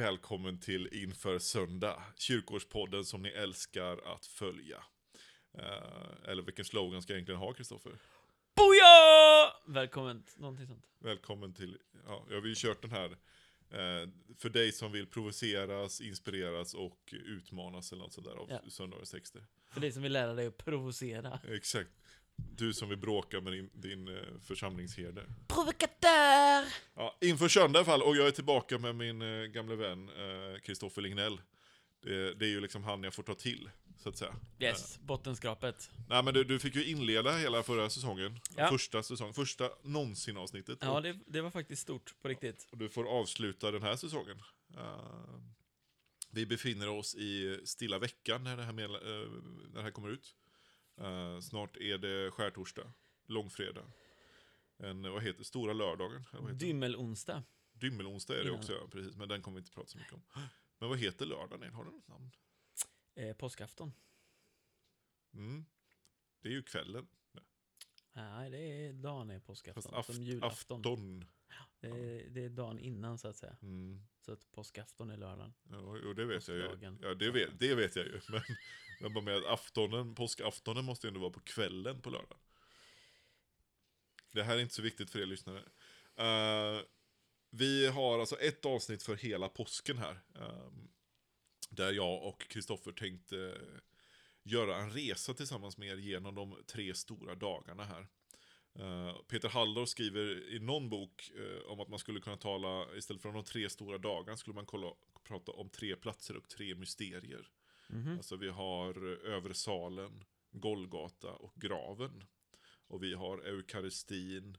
välkommen till Inför Söndag, kyrkårspodden som ni älskar att följa. Eh, eller vilken slogan ska jag egentligen ha, Kristoffer? Boja! Välkommen, någonting sånt. Välkommen till, ja, jag har ju kört den här, eh, för dig som vill provoceras, inspireras och utmanas eller något sådär av Ja. söndagens texter. För dig som vill lära dig att provocera. Exakt. Du som vill bråka med din, din eh, församlingsherde. Provokatör! Ja, inför söndag i alla fall, och jag är tillbaka med min eh, gamle vän eh, Kristoffer Lignell. Det, det är ju liksom han jag får ta till, så att säga. Yes, bottenskrapet. Nej men du, du fick ju inleda hela förra säsongen. Ja. Första säsongen, första någonsin avsnittet. Ja, det, det var faktiskt stort på riktigt. och du får avsluta den här säsongen. Eh, vi befinner oss i stilla veckan när det här, med, eh, när det här kommer ut. Eh, snart är det skärtorsdag, långfredag. En, vad heter Stora lördagen? Dymmelonsdag. Dymmelonsdag är det också, ja, precis. Men den kommer vi inte prata så mycket om. Men vad heter lördagen? Har du något namn? Eh, påskafton. Mm. Det är ju kvällen. Nej, det är dagen är påskafton. Fast som julafton. afton. Det, är, det är dagen innan så att säga. Mm. Så att påskafton är lördagen. Ja, och det vet jag ju. Påskdagen. Ja, det vet, det vet jag ju. Men, men bara med att aftonen, påskaftonen måste ju ändå vara på kvällen på lördag. Det här är inte så viktigt för er lyssnare. Eh, vi har alltså ett avsnitt för hela påsken här. eh, där jag och Kristoffer tänkte göra en resa tillsammans med er genom de tre stora dagarna här. Eh, Peter Halldorf skriver i någon bok eh, om att man skulle kunna tala, istället för de tre stora dagarna, skulle man kolla, prata om tre platser och tre mysterier. Mhm. Alltså vi har eh, övre salen, Golgata och graven. Och vi har eukaristin,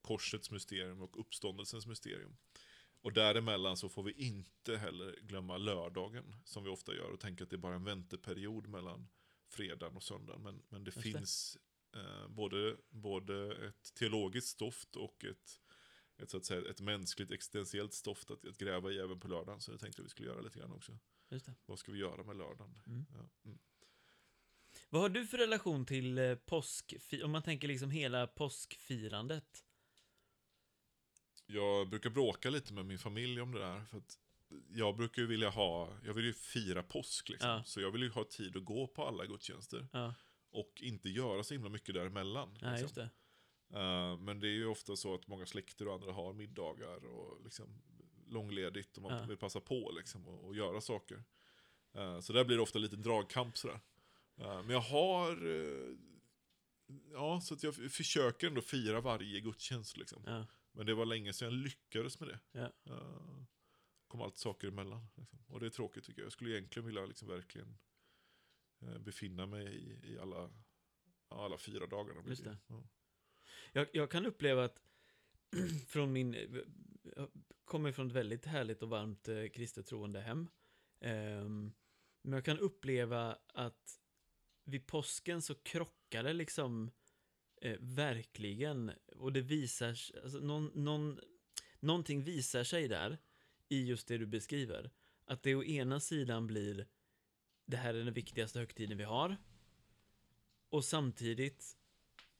korsets mysterium och uppståndelsens mysterium. Och däremellan så får vi inte heller glömma lördagen, som vi ofta gör, och tänka att det är bara en vänteperiod mellan fredagen och söndagen. Men, men det det. finns eh, både, både ett teologiskt stoft och ett, ett, så att säga, ett mänskligt existentiellt stoft att, att gräva i även på lördagen. Så det tänkte vi skulle göra lite grann också. Just det. Vad ska vi göra med lördagen? Mm. Ja, mm. Vad har du för relation till eh, påsk... Om man tänker liksom hela påskfirandet. Jag brukar bråka lite med min familj om det där. För att jag brukar ju vilja ha, jag vill ju fira påsk liksom. Ja. Så jag vill ju ha tid att gå på alla gudstjänster. Ja, Och inte göra så himla mycket däremellan. nej, liksom. det. Eh, men det är ju ofta så att många släkter och andra har middagar och liksom långledigt och man Ja. vill passa på liksom och, och göra saker. Eh, så där blir det ofta lite dragkamp sådär. Eh, men jag har, ja så att jag försöker ändå fira varje gudstjänst liksom. Men det var länge sedan jag lyckades med det. ja. Uh, kom allt saker emellan. Liksom. Och det är tråkigt tycker jag. Jag skulle egentligen vilja liksom verkligen eh, befinna mig i, i alla, alla fyra dagarna. Just ju. det. Ja. Jag, jag kan uppleva att från min... Jag kommer från ett väldigt härligt och varmt eh, kristet troende hem. Ehm, men jag kan uppleva att vid påsken så krockar det liksom eh, verkligen. Och det visar sig, alltså någon, någon, någonting visar sig där i just det du beskriver. Att det å ena sidan blir det här är den viktigaste högtiden vi har. Och samtidigt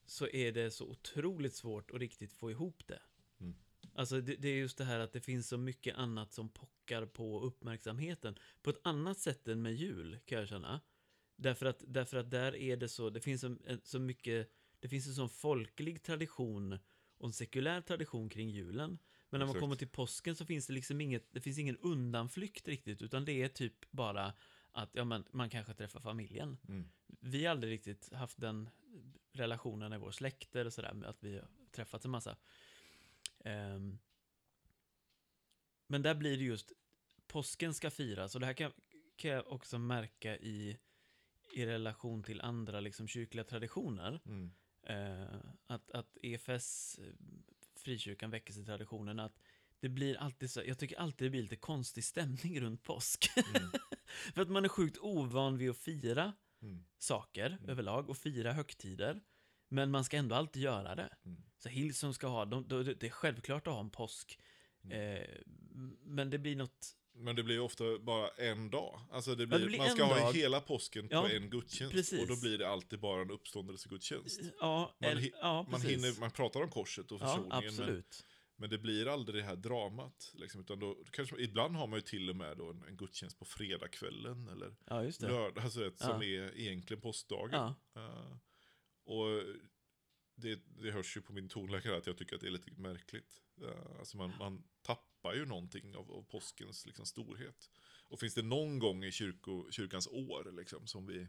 så är det så otroligt svårt att riktigt få ihop det. Mm. Alltså det, det är just det här att det finns så mycket annat som pockar på uppmärksamheten. På ett annat sätt än med jul, kan jag känna. Därför att, därför att där är det så, det finns så, så mycket, det finns en sån folklig tradition och en sekulär tradition kring julen. Men när man Exakt. kommer till påsken så finns det liksom inget, det finns ingen undanflykt riktigt, utan det är typ bara att ja, man, man kanske träffar familjen Mm. vi har aldrig riktigt haft den relationen i vår släkt eller sådär med att vi har träffats en massa. Ehm, men där blir det just påsken ska firas och det här kan, kan jag också märka i, i relation till andra liksom, kyrkliga traditioner. Mm. Eh, att, att EFS, eh, frikyrkan, väckelsetraditionen, att det blir alltid så, jag tycker alltid det blir lite konstig stämning runt påsk. Mm. För att man är sjukt ovan vid att fira Mm. saker Mm. överlag och fira högtider. Men man ska ändå alltid göra det. Mm. Så Hillsong ska ha, de, de, det är självklart att ha en påsk. Mm. Eh, men det blir något, Men det blir ofta bara en dag. Alltså det blir, det blir man ska ha dag. hela påsken på Ja, en gudstjänst. precis. Och då blir det alltid bara en uppståndelsegudstjänst. ja, Man ja Man, hinner, man pratar om korset och ja, försoningen. men. Men det blir aldrig det här dramat. Liksom, utan då, kanske, ibland har man ju till och med då en, en gudstjänst på fredagskvällen eller Ja, lördag, alltså, vet, som Ja. är egentligen påskdagen. Ja, Eh, och det, det hörs ju på min tonläkare att jag tycker att det är lite märkligt. Uh, alltså man, man tappar ju någonting av, av påskens liksom, storhet. Och finns det någon gång i kyrko, kyrkans år liksom, som vi,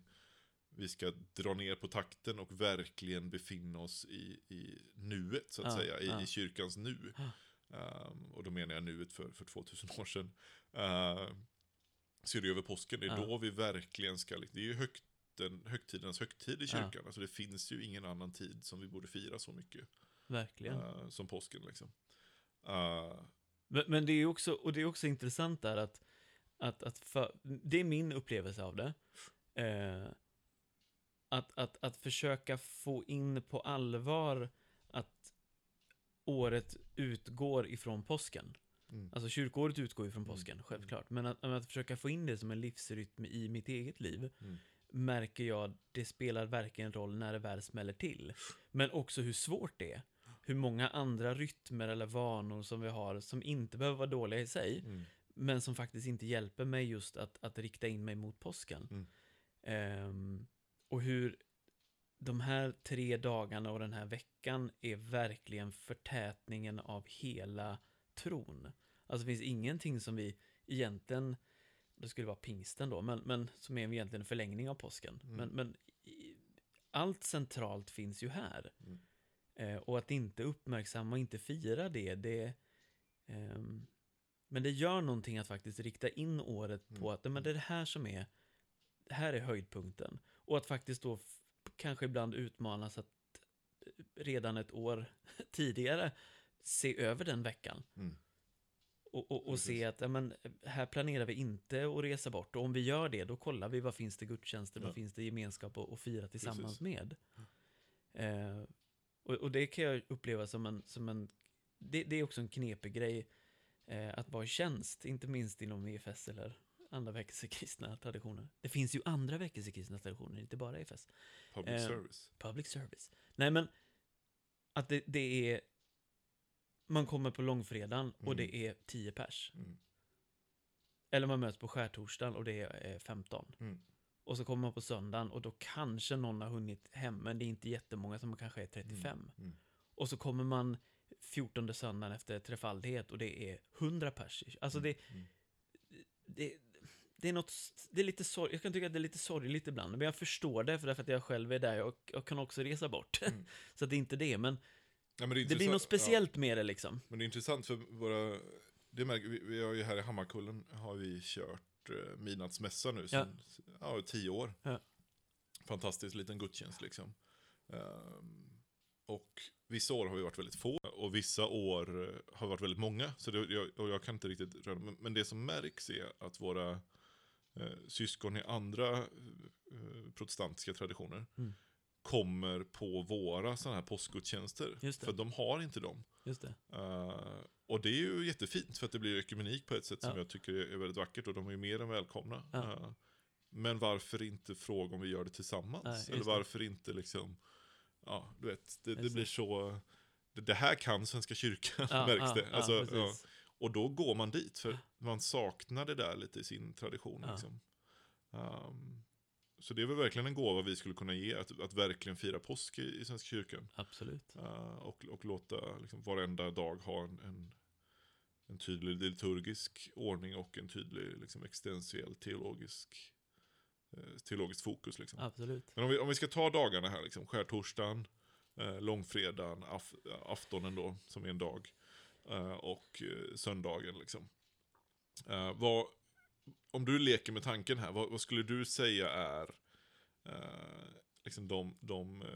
vi ska dra ner på takten och verkligen befinna oss i, i nuet, så att Ja, säga, i, ja. i kyrkans nu. Um, och då menar jag nuet för, för 2000 år sedan. Uh, så är det över påsken, det är Ja. då vi verkligen ska, det är ju högt den högtidernas högtid i Ja. kyrkan. Alltså det finns ju ingen annan tid som vi borde fira så mycket verkligen. eh, som påsken. Liksom. Eh, Men, men det är ju också, och det är också intressant där att, att, att för, det är min upplevelse av det. Eh, att, att, att försöka få in på allvar att året utgår ifrån påsken. mm, Alltså kyrkoåret utgår ifrån Mm. påsken, självklart. Men att, att försöka få in det som en livsrytm i mitt eget liv Mm. märker jag, det spelar verkligen roll när det väl smäller till. Men också hur svårt det är. Hur många andra rytmer eller vanor som vi har som inte behöver vara dåliga i sig, mm, men som faktiskt inte hjälper mig just att, att rikta in mig mot påsken. Mm. Ehm, och hur de här tre dagarna och den här veckan är verkligen förtätningen av hela tron. Alltså det finns ingenting som vi egentligen, det skulle vara pingsten då, men, men som är egentligen en förlängning av påsken. Mm. Men, men allt centralt finns ju här. Mm. Eh, och att inte uppmärksamma och inte fira det, det ehm, men det gör någonting att faktiskt rikta in året på Mm. att men det är det här som är, det här är höjdpunkten. Och att faktiskt då kanske ibland utmanas att redan ett år tidigare se över den veckan. mm, Och, och, och se att ja, men, här planerar vi inte att resa bort. Och om vi gör det, då kollar vi vad finns det gudstjänster, Ja. vad finns det gemenskap att, att fira tillsammans Precis. med. Eh, och, och det kan jag uppleva som en, som en det, det är också en knepig grej eh, att vara i tjänst, inte minst inom EFS eller andra väckelsekristna traditioner. Det finns ju andra väckelsekristna traditioner, inte bara EFS. public Eh, service. Public service. Nej, men att det, det är... Man kommer på långfredagen och Mm. det är 10 pers. Mm, Eller man möts på skärtorsdagen och det är eh, 15. mm, Och så kommer man på söndagen och då kanske någon har hunnit hem, men det är inte jättemånga som kanske är 35. mm, Och så kommer man 14 söndagen efter trefaldighet och det är 100 pers. Alltså det, mm. det, det är något, det är lite sorg, jag kan tycka att det är lite sorgligt ibland, men jag förstår det för därför att jag själv är där och jag kan också resa bort. Mm. så det är inte det, men Ja, men det, det blir något speciellt med det liksom. Ja, men det är intressant för våra... Det märker vi, vi har ju här i Hammarkullen har vi kört eh, midnattsmässa nu sedan ja. tio år. Ja. Fantastisk liten gudstjänst liksom. Ehm, och vissa år har vi varit väldigt få och vissa år eh, har varit väldigt många. Så det, jag, och jag kan inte riktigt röra men, men det som märks är att våra eh, syskon i andra eh, protestantiska traditioner Mm. Kommer på våra sådana här påskgudstjänster. För de har inte dem. Just det. Eh, och det är ju jättefint för att det blir ekumenik på ett sätt som Ja. jag tycker är väldigt vackert och de är ju mer än välkomna. Ja. Eh, men varför inte fråga om vi gör det tillsammans? Nej, Eller det. varför inte liksom, ja du vet, det, det blir så, det, det här kan Svenska kyrkan Ja, märks det. Alltså, och då går man dit för man saknar det där lite i sin tradition. Liksom. Ehm, så det är väl verkligen en gåva vi skulle kunna ge, att, att verkligen fira påsk i, i Svenska kyrkan. Absolut. Eh, och, och låta liksom, varenda dag ha en, en, en tydlig liturgisk ordning och en tydlig liksom, existentiell teologisk, eh, teologiskt fokus. Liksom. Absolut. Men om vi, om vi ska ta dagarna här, liksom, skärtorsdagen, eh, långfredagen, af, aftonen då, som är en dag, eh, och eh, söndagen. Liksom. Eh, vad, om du leker med tanken här, vad, vad skulle du säga är eh, liksom de, de eh,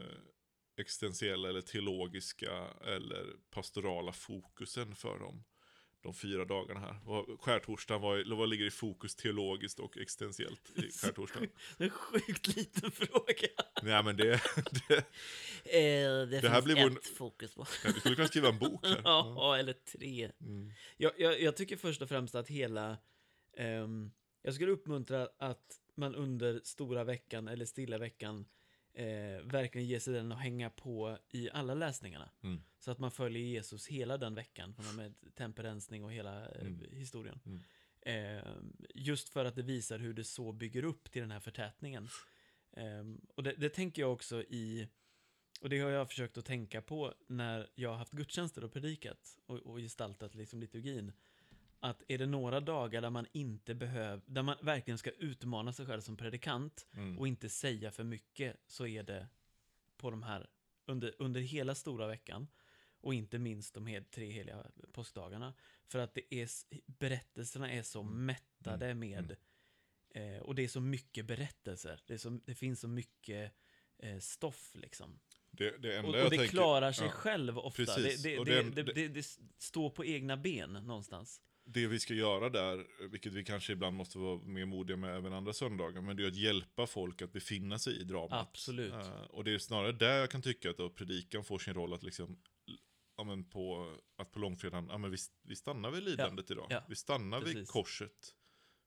existentiella eller teologiska eller pastorala fokusen för dem? De fyra dagarna här. Skärtorsdagen, vad, vad ligger i fokus teologiskt och existentiellt i skärtorsdagen? En sjukt liten fråga. Nej men det, det, Eh, det, Det här blir vår- ett fokus på. vi skulle kunna skriva en bok här. ja, eller tre. Mm. Jag, jag, jag tycker först och främst att hela... ehm, jag skulle uppmuntra att man under stora veckan eller stilla veckan eh, verkligen ge sig den att hänga på i alla läsningarna. Mm. Så att man följer Jesus hela den veckan, och med temperensning och hela eh, Mm. historien. Mm. Eh, just för att det visar hur det så bygger upp till den här förtätningen. Eh, och det, det tänker jag också i, och det har jag försökt att tänka på när jag har haft gudstjänster och predikat och, och gestaltat liksom liturgin. Att är det några dagar där man inte behöver, där man verkligen ska utmana sig själv som predikant Mm. och inte säga för mycket så är det på de här, under, under hela stora veckan och inte minst de här tre heliga påskdagarna. För att det är, berättelserna är så Mm. mättade med, eh, och det är så mycket berättelser. Det, så, det finns så mycket eh, stoff liksom. Det, det Och, och det tänker, klarar sig ja, själv ofta. Precis, det- det, det står på egna ben någonstans. Det vi ska göra där, vilket vi kanske ibland måste vara mer modiga med även andra söndagar, men det är att hjälpa folk att befinna sig i dramat. Absolut. Eh, och det är snarare där jag kan tycka att då predikan får sin roll att liksom, ja men på, att på långfredagen, ja men vi, vi stannar vid lidandet idag. ja, Vi stannar vid precis. korset.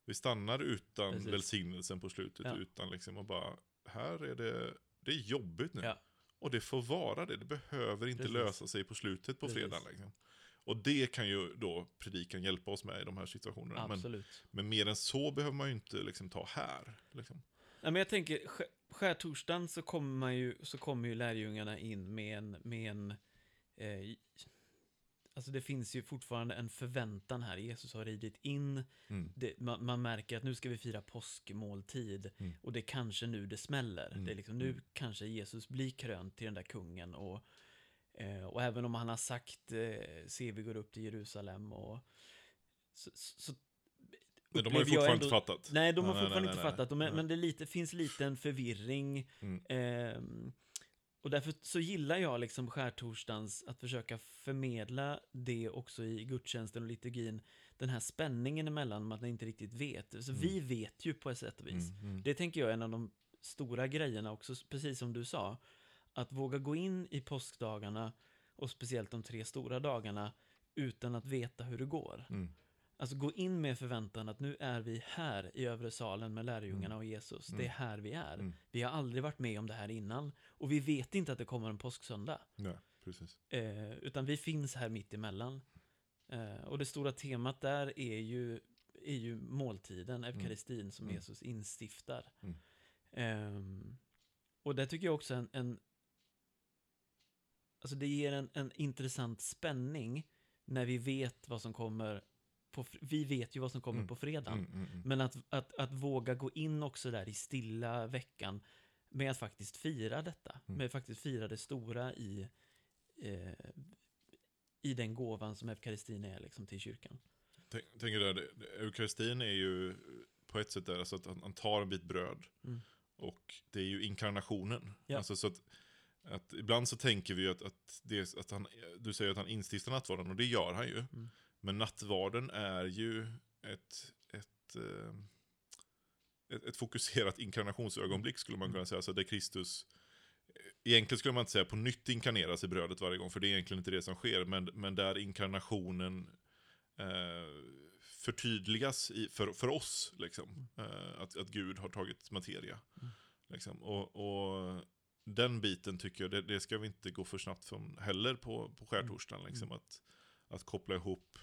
Vi stannar utan Precis. välsignelsen på slutet, Ja. utan liksom och bara, här är det, det är jobbigt nu. Ja. Och det får vara det, det behöver inte Precis. lösa sig på slutet på fredagen. Liksom. Och det kan ju då predikan hjälpa oss med i de här situationerna. Men, Absolut. men mer än så behöver man ju inte liksom ta här. Liksom. Ja, men jag tänker, sk- skärtorsdagen så kommer, man ju, så kommer ju lärjungarna in med en, med en eh, Alltså det finns ju fortfarande en förväntan här. Jesus har ridit in. Mm. Det, man, man märker att nu ska vi fira påskmåltid. Mm. Och det är kanske nu det smäller. Mm. Det är liksom, nu Mm. kanske Jesus blir krönt till den där kungen. Och, eh, och även om han har sagt, eh, se vi går upp till Jerusalem. Och, så, så, Men de har ju fortfarande ändå- inte fattat. Nej, de har Nej, nej, fortfarande nej, inte nej, fattat. Men, nej. men det lite, finns lite en förvirring. Mm. Ehm, och därför så gillar jag liksom skärtorsdagens att försöka förmedla det också i gudstjänsten och liturgin. Den här spänningen emellan, att man inte riktigt vet. Så Mm. vi vet ju på ett sätt och vis. Mm, mm. Det tänker jag är en av de stora grejerna också, precis som du sa. Att våga gå in i påskdagarna och speciellt de tre stora dagarna utan att veta hur det går. Mm. Alltså gå in med förväntan att nu är vi här i övre salen med lärjungarna och Jesus. Det är här vi är. Mm. Vi har aldrig varit med om det här innan. Och vi vet inte att det kommer en påsksöndag. Ja, precis. Eh, utan vi finns här mitt emellan. Eh, och det stora temat där är ju, är ju måltiden, eukaristin, som Mm. Jesus instiftar. Mm. Ehm, och det tycker jag också en, en Alltså det ger en, en intressant spänning när vi vet vad som kommer på, vi vet ju vad som kommer Mm. på fredagen. Mm, mm, mm. Men att, att, att våga gå in också där i stilla veckan med att faktiskt fira detta. Mm. Med att faktiskt fira det stora i, eh, i den gåvan som eukaristin är liksom till kyrkan. Tänk, tänker där, eukaristin är ju på ett sätt där, alltså att han, han tar en bit bröd. Mm. Och det är ju inkarnationen. Ja. Alltså så att, att ibland så tänker vi att, att, det, att han, du säger att han instiftar nattvarden, och det gör han ju. Mm. Men nattvarden är ju ett, ett, eh, ett, ett fokuserat inkarnationsögonblick skulle man kunna säga. Alltså där Kristus, egentligen skulle man inte säga på nytt inkarneras i brödet varje gång, för det är egentligen inte det som sker. Men, men där inkarnationen eh, förtydligas i, för, för oss, liksom. Eh, att, att Gud har tagit materia. Mm. Liksom. Och, och den biten tycker jag, det, det ska vi inte gå för snabbt från heller på, på skärtorsdagen. Liksom. Att, att koppla ihop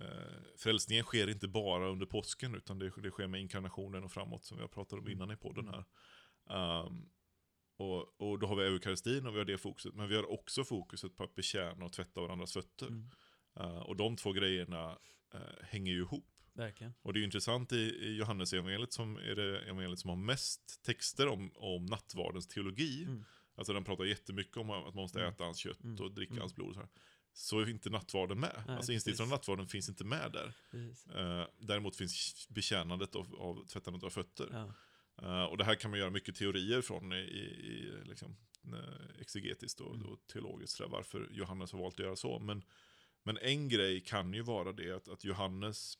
Eh, frälsningen sker inte bara under påsken, utan det, det sker med inkarnationen och framåt, som vi har pratat om innan i podden här. Um, och, och då har vi eukaristin och vi har det fokuset, men vi har också fokuset på att betjäna och tvätta varandras fötter. Mm. Uh, och de två grejerna uh, hänger ju ihop. Verkligen. Och det är ju intressant i, i Johannes evangeliet som är det evangeliet som har mest texter om, om nattvardens teologi. Mm. Alltså den pratar jättemycket om att man måste Mm. äta hans kött Mm. och dricka Mm. hans blod. Så, här. så är inte nattvarden med. Nej, alltså av precis. nattvarden finns inte med där. Eh, däremot finns betjänandet av, av tvättandet av fötter. Ja. Eh, och det här kan man göra mycket teorier från i, i, liksom, eh, exegetiskt och, Mm. och teologiskt, där, varför Johannes har valt att göra så. Men, men en grej kan ju vara det att, att Johannes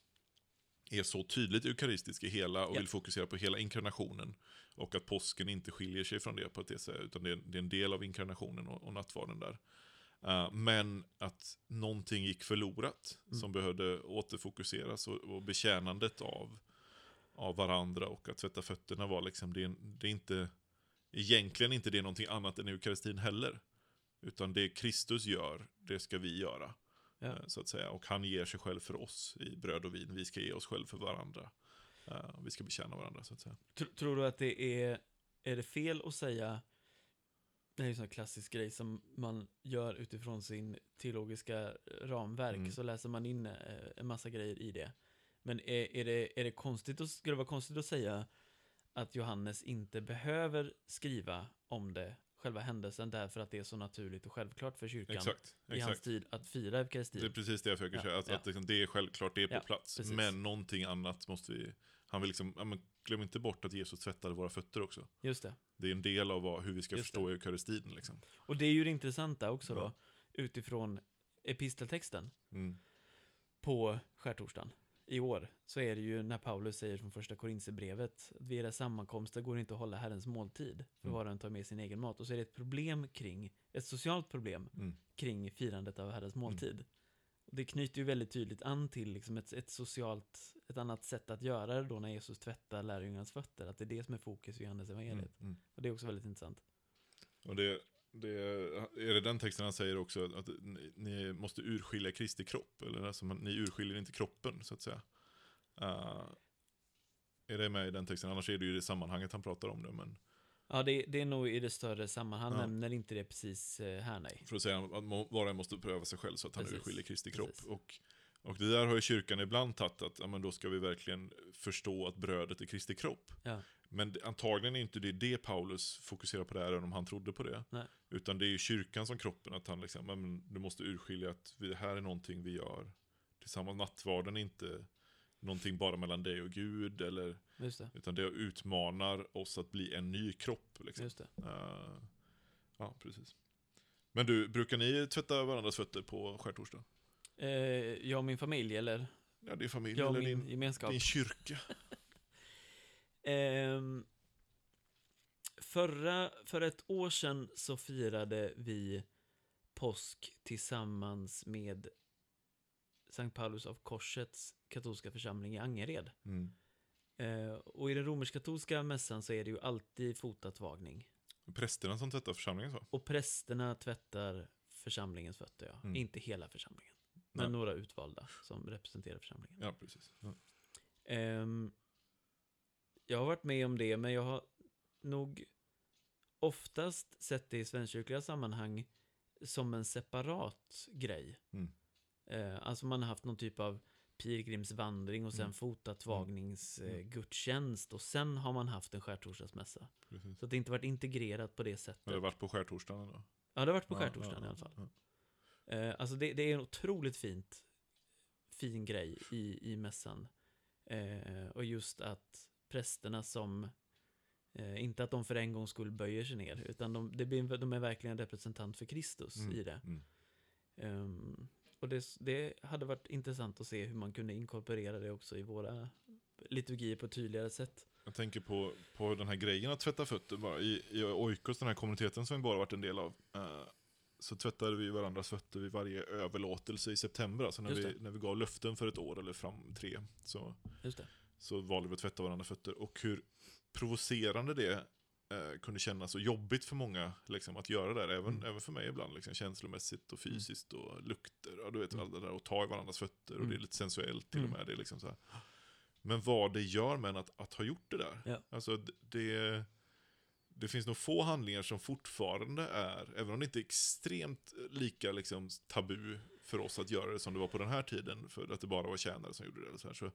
är så tydligt eukaristisk i hela och Ja. vill fokusera på hela inkarnationen. Och att påsken inte skiljer sig från det på det sätt, utan det är, det är en del av inkarnationen och, och nattvarden där. Eh, men att någonting gick förlorat Mm. som behövde återfokuseras och, och betjänandet av, av varandra och att tvätta fötterna var liksom, det är, det är inte egentligen inte det någonting annat än eukaristin heller. Utan det Kristus gör, det ska vi göra. Ja. eh, Så att säga. Och han ger sig själv för oss i bröd och vin. Vi ska ge oss själv för varandra. Eh, Vi ska betjäna varandra så att säga. Tr- tror du att det är, är det fel att säga, det här är ju en sån klassisk grej som man gör utifrån sin teologiska ramverk, Mm. så läser man in eh, en massa grejer i det. Men är, är, det, är det konstigt, att, skulle det vara konstigt att säga att Johannes inte behöver skriva om det, själva händelsen, därför att det är så naturligt och självklart för kyrkan Exakt. i hans exakt. tid att fira Det är eukaristin? precis det jag försöker Ja, säga. Att, ja. att liksom, det är självklart, det är på Ja, plats. precis. Men någonting annat måste vi... Han vill liksom, ja, men glöm inte bort att Jesus tvättade våra fötter också. Just det. Det är en del av vad, hur vi ska Just förstå eukaristin. Liksom. Och det är ju det intressanta också då, utifrån episteltexten. Mm. på skärtorsdagen i år så är det ju när Paulus säger från första Korinthierbrevet att vid era sammankomster går det inte att hålla Herrens måltid för Mm. var och en tar med sin egen mat och så är det ett problem kring, ett socialt problem Mm. kring firandet av Herrens måltid. Och det knyter ju väldigt tydligt an till liksom ett, ett socialt, ett annat sätt att göra det då när Jesus tvättar lärjungarnas fötter, att det är det som är fokus i Johannes Mm. evangeliet. Mm. Och det är också väldigt intressant. Och det, det, är det den texten han säger också, att ni, måste urskilja Kristi kropp? Eller alltså, ni urskiljer inte kroppen, så att säga. Uh, är det med i den texten? Annars är det ju i det sammanhanget han pratar om det. Men Ja, det, det är nog i det större sammanhang, Ja. han nämner inte det precis eh, här, nej. för att säga att var och en måste pröva sig själv så att han Precis, urskiljer Kristi kropp. precis. Och, och det där har ju kyrkan ibland tagit, att ja, men då ska vi verkligen förstå att brödet är Kristi kropp. Ja. Men antagligen är inte det det Paulus fokuserar på där, även om han trodde på det. Nej. Utan det är ju kyrkan som kroppen, att han liksom, men du måste urskilja att det här är någonting vi gör tillsammans. Nattvarden är inte någonting bara mellan dig och Gud, eller, det, utan det utmanar oss att bli en ny kropp. Liksom. Eh, ja, precis. Men du, brukar ni tvätta varandras fötter på skärtorsdag? Eh, jag och min familj, eller Ja, din familj jag eller min din, gemenskap. din kyrka? Ehm, förra, för ett år sedan så firade vi påsk tillsammans med Sankt Paulus av Korsets katolska församling i Angered. Mm. Eh, och i den romersk-katolska mässan så är det ju alltid fotatvagning. Prästerna som tvättar församlingen så? Och prästerna tvättar församlingens fötter, ja. Mm. Inte hela församlingen. Nej. Men några utvalda som representerar församlingen. Ja, precis. Ja. Ehm, jag har varit med om det, men jag har nog oftast sett det i svenskkyrkliga sammanhang som en separat grej. Mm. Eh, alltså man har haft någon typ av pilgrimsvandring och sen Mm. fotatvagningsgudstjänst och sen har man haft en skärtorsdagsmässa. Precis. Så det inte varit integrerat på det sättet. Har det varit på skärtorsdagen då? Ja, det har varit på Ja, skärtorsdagen ja, i alla fall. ja. Eh, alltså det, det är en otroligt fint, fin grej i, i mässan. Eh, och just att prästerna som, eh, inte att de för en gång skulle böjer sig ner, utan de, det blir, de är verkligen en representant för Kristus Mm, i det. Mm. Ehm, och det, det hade varit intressant att se hur man kunde inkorporera det också i våra liturgier på ett tydligare sätt. Jag tänker på, på den här grejen att tvätta fötter bara. I, I Oikos, den här kommuniteten som vi bara varit en del av, eh, så tvättade vi varandras fötter vid varje överlåtelse i september. Alltså när vi, när vi gav löften för ett år eller fram tre. Så, Just det. Så valde vi att tvätta varandras fötter. Och hur provocerande det eh, kunde kännas och jobbigt för många liksom, att göra det. Även, Mm. även för mig ibland, liksom, känslomässigt och fysiskt och lukter. Ja, du vet, Mm. allt det där. Och ta i varandras fötter och Mm. det är lite sensuellt till Mm. och med. Det är liksom så här. Men vad det gör med en att, att ha gjort det där. Ja. Alltså det, det finns nog få handlingar som fortfarande är, även om det inte är extremt lika liksom, tabu för oss att göra det som det var på den här tiden, för att det bara var tjänare som gjorde det, så, här, så,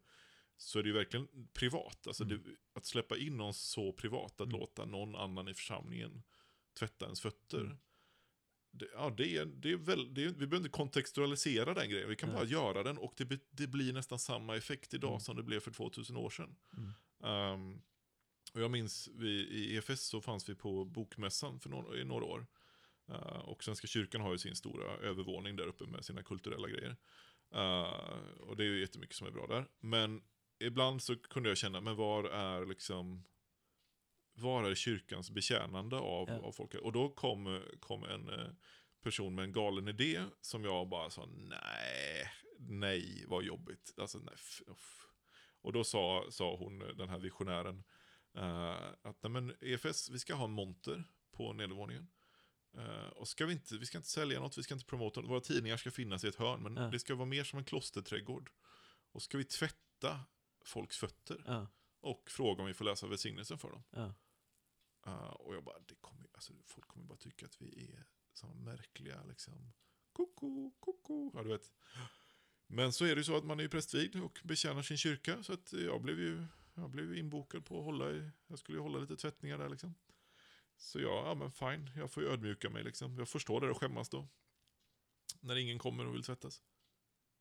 så är det ju verkligen privat. Alltså Mm. det, att släppa in någon så privat, att Mm. låta någon annan i församlingen tvätta ens fötter. Mm. Det, ja, det är, det är väl, det är, vi behöver inte kontextualisera den grejen, vi kan bara göra den och det, det blir nästan samma effekt idag som det blev för 2000 år sedan. Ehm, och jag minns, vi, i EFS så fanns vi på Bokmässan för några, i några år. Eh, och Svenska kyrkan har ju sin stora övervåning där uppe med sina kulturella grejer. Eh, och det är ju jättemycket som är bra där. Men ibland så kunde jag känna, men var är liksom var är kyrkans betjänande av, Ja. av folk? Och då kom, kom en eh, person med en galen idé som jag bara sa, nej, nej, vad jobbigt. Alltså, nej, uff. Och då sa, sa hon, den här visionären, Eh, att nej, men EFS, vi ska ha en monter på nedervåningen. Eh, och ska vi, inte, vi ska inte sälja något, vi ska inte promota något. Våra tidningar ska finnas i ett hörn, men Ja. det ska vara mer som en klosterträdgård. Och ska vi tvätta folks fötter Ja, och fråga om vi får läsa välsignelsen för dem. ja, Uh, och jag bara, det kommer, alltså, folk kommer bara tycka att vi är sådana märkliga, liksom, koko, koko, ja du vet. Men så är det ju så att man är ju prästvigd och betjänar sin kyrka, så att jag blev ju jag blev inbokad på att hålla i, jag skulle ju hålla lite tvättningar där liksom. Så ja, ja men fine, jag får ju ödmjuka mig liksom. Jag får stå där och skämmas då. När ingen kommer och vill tvättas.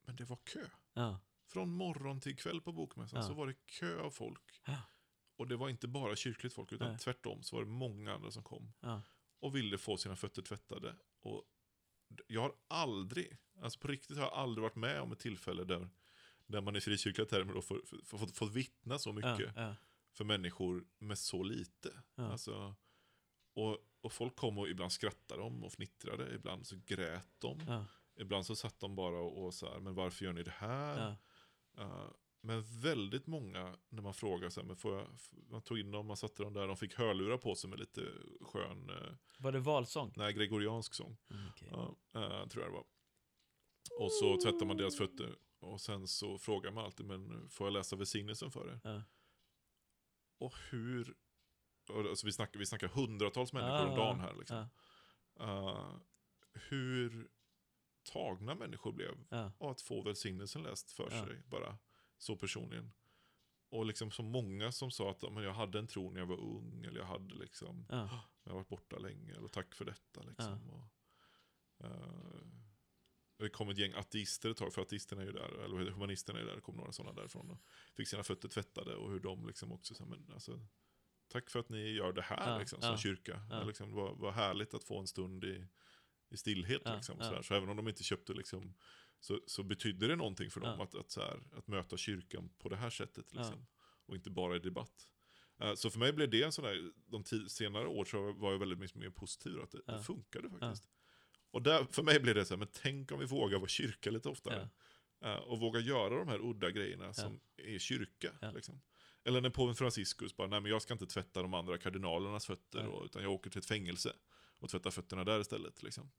Men det var kö. ja, Från morgon till kväll på bokmässan Ja. så var det kö av folk. Ja. Och det var inte bara kyrkligt folk, utan Nej. tvärtom så var det många andra som kom. ja, Och ville få sina fötter tvättade. Och jag har aldrig, alltså på riktigt har jag aldrig varit med om ett tillfälle där, där man i frikyrkliga termer får, fått vittna så mycket för människor med så lite. Alltså, och, och folk kom och ibland skrattade de och fnittrade, ibland så grät de. Ibland så satt de bara och, och så här, men varför gör ni det här? Uh, men väldigt många, när man frågar så här, men får jag, man tog in dem, man satte dem där, de fick hörlurar på sig med lite skön, uh, Var det valsång? nej, gregoriansk sång. Mm, okej. Ja, eh, tror jag det var. Och så tvättar man deras fötter. Och sen så frågar man alltid, men får jag läsa välsignelsen för er? Ja. Och hur, alltså vi, snackar, vi snackar hundratals människor Ja, om dagen här. Liksom. Ja, Eh, hur tagna människor blev ja, av att få välsignelsen läst för Ja. sig, bara så personligen. Och liksom så många som sa att men jag hade en tro när jag var ung, eller jag hade liksom, ja, jag har varit borta länge, eller tack för detta. Liksom. Och, eh, det kom ett gäng ateister ett tag, för ateisterna är ju där, eller humanisterna är där, det kom några sådana därifrån. Och fick sina fötter tvättade och hur de liksom också sa, men alltså, tack för att ni gör det här liksom, som kyrka. liksom, var, var härligt att få en stund i, i stillhet. Ja, liksom, ja. Så även om de inte köpte liksom, så, så betydde det någonting för dem Ja. att, att, så här, att möta kyrkan på det här sättet. Liksom, Och inte bara i debatt. Eh, Så för mig blev det en sån där, de senare år så var jag väldigt mycket mer positiv, att det, det funkade faktiskt. Och där, för mig blev det så här, men tänk om vi vågar vara kyrka lite oftare. Eh, Och våga göra de här udda grejerna som är kyrka. Liksom. Eller när påven Franciscus bara, nej men jag ska inte tvätta de andra kardinalernas fötter, då, utan jag åker till ett fängelse och tvättar fötterna där istället. Liksom.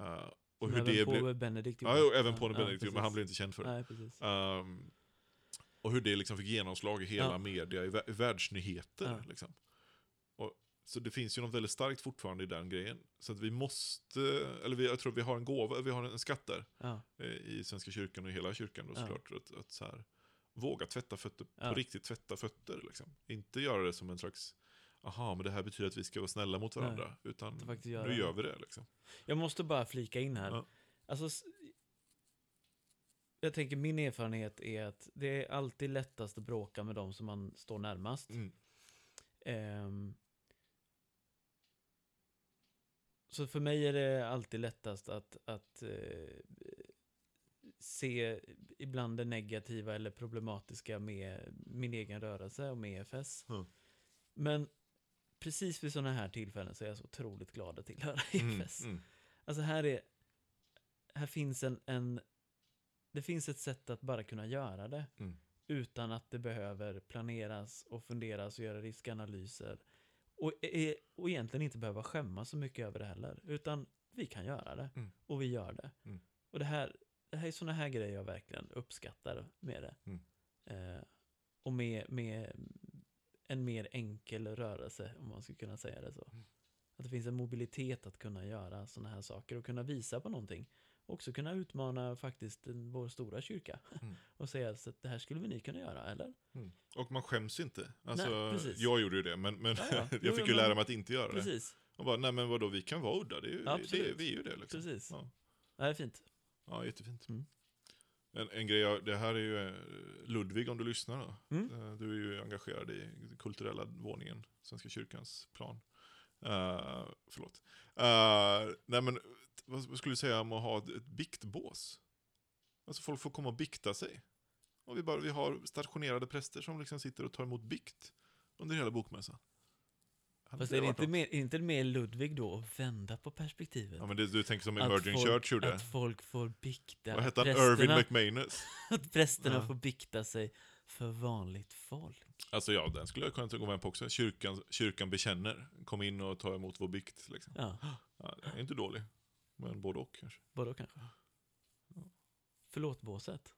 Eh, och Men hur även det påve blev... Benedikt Ja, jo, även påven Ja, Benedikt, men precis. han blev inte känd för det. Nej. Ehm, och hur det liksom fick genomslag i hela Ja. media, i, vä- i världsnyheter. Ja. Liksom. Och, så det finns ju något väldigt starkt fortfarande i den grejen. Så att vi måste, eller vi, jag tror vi har en gåva, vi har en skatt där Ja, eh, i Svenska kyrkan och i hela kyrkan då Ja. såklart. Att, att så här, våga tvätta fötter, Ja. på riktigt tvätta fötter. Liksom. Inte göra det som en slags, aha, men det här betyder att vi ska vara snälla mot Nej. varandra. Utan att faktiskt göra nu det. gör vi det. Liksom. Jag måste bara flika in här. Ja. Alltså, jag tänker min erfarenhet är att det är alltid lättast att bråka med de som man står närmast. Mm. Ehm, så för mig är det alltid lättast att, att eh, se ibland det negativa eller problematiska med min egen rörelse och med EFS. Ja. Men precis vid sådana här tillfällen så är jag så otroligt glad att tillhöra Mm. EFS. Mm. Alltså här är, här finns en, en, det finns ett sätt att bara kunna göra det. Mm. Utan att det behöver planeras och funderas och göra riskanalyser. Och, e- och egentligen inte behöva skämmas så mycket över det heller. Utan vi kan göra det. Mm. Och vi gör det. Mm. Och det här, det här är sådana här grejer jag verkligen uppskattar med det. Mm. Eh, och med, med en mer enkel rörelse, om man skulle kunna säga det så. Mm. Att det finns en mobilitet att kunna göra sådana här saker och kunna visa på någonting. Och också kunna utmana faktiskt vår stora kyrka. Mm. och säga så att det här skulle väl ni kunna göra, eller? Mm. Och man skäms inte. Alltså, Nej, jag gjorde ju det, men, men Ja, ja. jag fick ju lära mig att inte göra det. Precis, Och bara, nej men vadå, vi kan vara udda, det är ju, det, Absolut. vi är ju det liksom. precis. Ja, Det är fint. ja jättefint. Mm. En, en grej, jag- det här är ju eh, Ludvig om du lyssnar då. Mm. Eh, Du är ju engagerad i kulturella våningen, Svenska kyrkans plan. Uh, förlåt. Uh, nej men, vad vad skulle du säga om att ha ett, ett biktbås? Alltså folk får komma och bikta sig. Och vi, bara, vi har stationerade präster som liksom sitter och tar emot bikt under hela bokmässan. Hade Fast är det inte något? mer, är inte mer Ludvig då att vända på perspektivet? Ja men det, du tänker som Att Emerging folk- Church gjorde. Att folk får bikta. Vad hette han? Irving McManus? Att prästerna Ja. får bikta sig för vanligt folk. Alltså ja, den skulle jag kunna gå med på också. Kyrkan, kyrkan bekänner. Kom in och ta emot vår bikt. Liksom. Ja, Ja, det är inte dålig. Men både och kanske. vadå kanske? Förlåt-båset.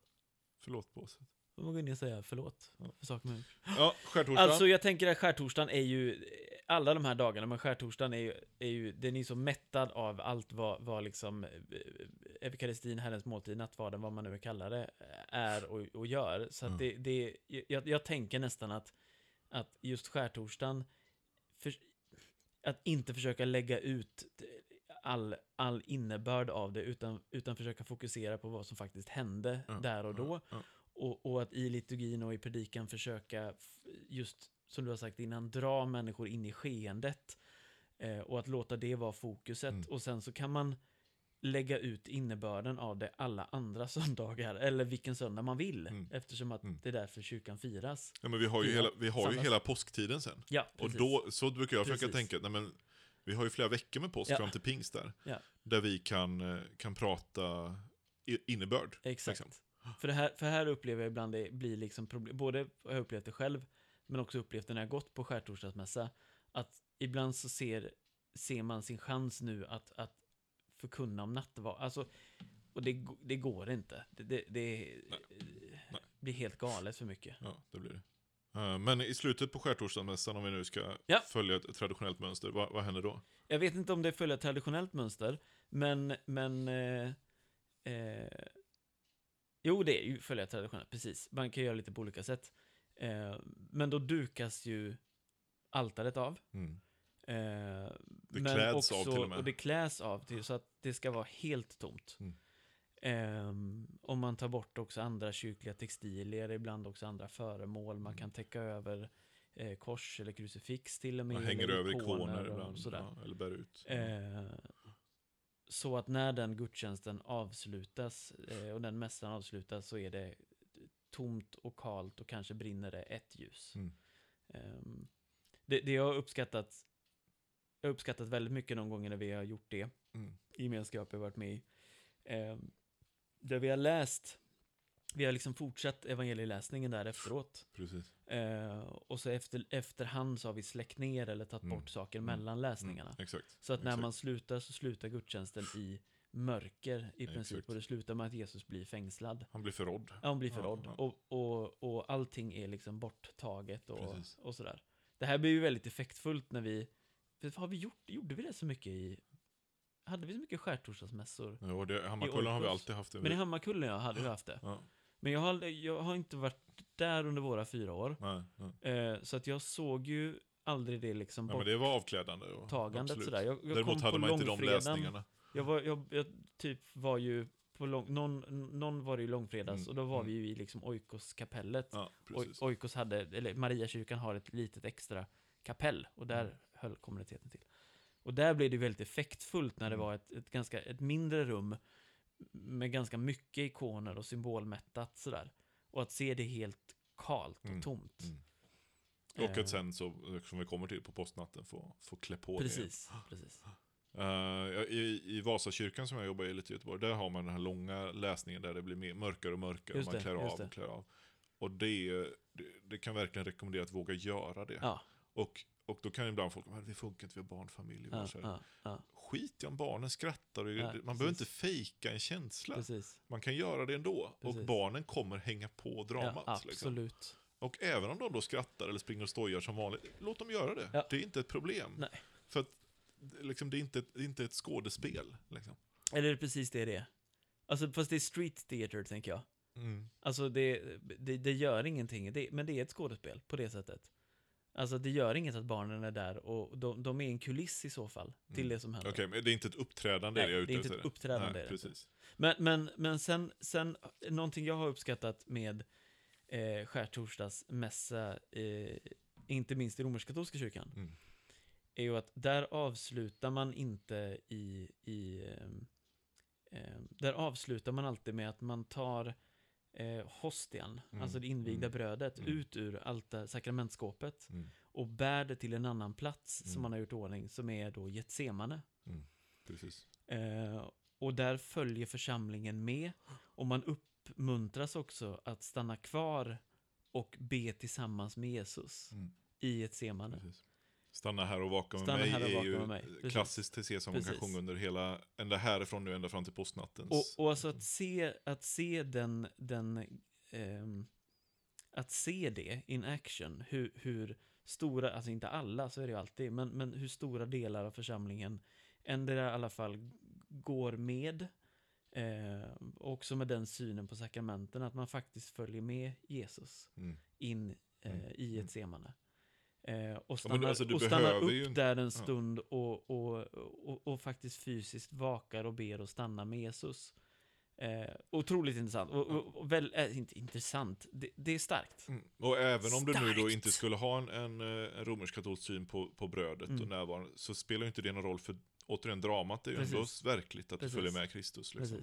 Förlåt båset. Då må gå in och säga förlåt Ja. för saker man. Ja, skärtorsdagen. Alltså jag tänker att skärtorsdagen är ju, alla de här dagarna, men skärtorsdagen är ju, är ju den är så mättad av allt vad, vad liksom eh, Eukaristin, Herrens måltid, nattvarden, vad man nu kallar det, är och, och gör. Så att Mm. det, det jag, jag tänker nästan att, att just skärtorsdagen, för, att inte försöka lägga ut all, all innebörd av det, utan, utan försöka fokusera på vad som faktiskt hände Ja, där och då. Ja, Och, och att i liturgin och i predikan försöka, just som du har sagt innan, dra människor in i skeendet. Eh, och att låta det vara fokuset. Mm. Och sen så kan man lägga ut innebörden av det alla andra söndagar, eller vilken söndag man vill. Mm. Eftersom att Mm. det är därför kyrkan firas. ja, men vi har ju, hela, vi har ju samma- hela påsktiden sen. Ja, Och då, så brukar jag försöka Precis. tänka, nej men, vi har ju flera veckor med påsk Ja. fram till pingst där. Ja. Där vi kan, eh, kan prata innebörd. Exakt. liksom. För, det här, för här upplever jag ibland det blir liksom problem, både har jag upplevt det själv, men också upplevt när jag gått på skärtorsdagsmässa, att ibland så ser, ser man sin chans nu att, att förkunna om nattvard. Alltså, och det, det går inte. Det, det, det Nej. blir helt galet för mycket. Ja, det blir det. Eh, Men i slutet på skärtorsdagsmässan, om vi nu ska Ja. följa ett traditionellt mönster, vad, vad händer då? Jag vet inte om det följer ett traditionellt mönster, men, men eh, eh, jo, det är ju följa traditionellt, precis. Man kan göra lite på olika sätt. Eh, men då dukas ju altaret av. Mm. Eh, Det men kläds av till och med. Och det kläs av till, så att det ska vara helt tomt. Mm. Ehm, om man tar bort också andra kyrkliga textilier, ibland också andra föremål. Man Mm. kan täcka över eh, kors eller krucifix till och med. Man hänger över ikoner och ibland, Sådär. ja, eller bär ut. Eh, så att när den gudstjänsten avslutas eh, och den mässan avslutas så är det tomt och kalt och kanske brinner det ett ljus. Mm. Ehm, det, det jag har uppskattat, jag har uppskattat väldigt mycket de gånger när vi har gjort det, Mm. i gemenskap jag varit med i, ehm, där vi har läst, vi har liksom fortsatt evangelieläsningen där efteråt. Precis. Eh, och så efter, efterhand så har vi släckt ner eller tagit Mm. bort saker Mm. mellan läsningarna. Mm. Exakt. Så att när Exakt. man slutar så slutar gudstjänsten i mörker i princip. Exakt. Och det slutar med att Jesus blir fängslad. Han blir förrådd. Ja, han blir Ja, förrådd. ja. Och, och, och allting är liksom borttaget och, Precis. och sådär. Det här blir ju väldigt effektfullt när vi... För har vi gjort, gjorde vi det så mycket i... Hade vi så mycket skärtorsdagsmässor? Ja, och det, Hammarkullen har vi alltid haft. Det. Men i Hammarkullen ja, hade vi haft det. ja. Men jag har, jag har inte varit där under våra fyra år. Nej, nej. Eh, så att jag såg ju aldrig det liksom Ja, men det var avklädande. och- borttagandet absolut. sådär. Jag, jag Däremot kom hade på man inte de läsningarna. Jag, var, jag, jag typ var ju på lång, någon, någon var det ju långfredags Mm, och då var mm. vi ju i liksom Oikoskapellet. Ja, Oj, precis. Oikos hade, eller Mariakyrkan har ett litet extra kapell och där Mm. höll kommuniteten till. Och där blev det väldigt effektfullt när det Mm. var ett, ett ganska, ett mindre rum med ganska mycket ikoner och symbolmättat sådär. Och att se det helt kalt och Mm, tomt. mm. Och Eh, att sen, så, som vi kommer till på postnatten, få, få klä på det. Precis, precis. Ja, i, I Vasakyrkan som jag jobbar i lite i Göteborg, där har man den här långa läsningen där det blir mer, mörkare och mörkare. Just och man klär av och klär av. Och det, det, det kan verkligen rekommendera att våga göra det. Ja, Och, och då kan ibland folk, "Men det funkar inte, vi har barnfamilj. ja, ja, ja, Skit i om barnen skrattar. Och, man precis. behöver inte fejka en känsla. precis. Man kan göra det ändå. Och Precis. barnen kommer hänga på dramat. Liksom. absolut. Och även om de då skrattar eller springer och stojar som vanligt, låt dem göra det. Det är inte ett problem. Nej. För att liksom, det, är inte ett, det är inte ett skådespel. Liksom. Eller är det precis det det är? Alltså, fast det är street theater, tänker jag. Mm. Alltså, det, det, det gör ingenting, det, men det är ett skådespel på det sättet. Alltså, det gör inget att barnen är där och de, de är en kuliss i så fall till Mm. det som händer. Okej, men det är inte ett uppträdande Nej, är ute det är inte ett uppträdande, Nej, det det precis. Men, men, men sen, sen, någonting jag har uppskattat med eh, skärtorsdagsmässa, eh, inte minst i romersk-katolska kyrkan, Mm. Är ju att där avslutar man inte i, i ehm, där avslutar man alltid med att man tar eh, hostian, Mm, alltså det invigda mm, brödet, mm. ut ur alta, sakramentskåpet Mm. och bär det till en annan plats Mm. som man har gjort i ordning, som är då Getsemane. precis. Eh, och där följer församlingen med och man uppmuntras också att stanna kvar och be tillsammans med Jesus Mm. i ett semane. Precis. Stanna här och vaka med Stanna mig här och är ju med mig. Precis. klassiskt till som man kan Precis. sjunga under hela, ända härifrån nu ända fram till påsknattens. Och, och alltså att se, att se den, den ehm, att se det in action, hur, hur stora, alltså inte alla, så är det ju alltid, men, men hur stora delar av församlingen ändå i alla fall går med, eh, också med den synen på sakramenten, att man faktiskt följer med Jesus Mm. in eh, Mm. i Mm. ett semane. Eh, och stannar, alltså, du och stannar upp inte- där en stund och, och, och, och faktiskt fysiskt vakar och ber och stannar med Jesus. Eh, otroligt intressant. Och, och, och väl, äh, inte intressant, det, det är starkt. Mm. Och även om du nu då inte skulle ha en, en, eh, en romersk-katolsk syn på, på brödet Mm. och närvaron, så spelar ju inte det någon roll för återigen dramat är ju ändå verkligt att Precis. du följer med Kristus. Liksom.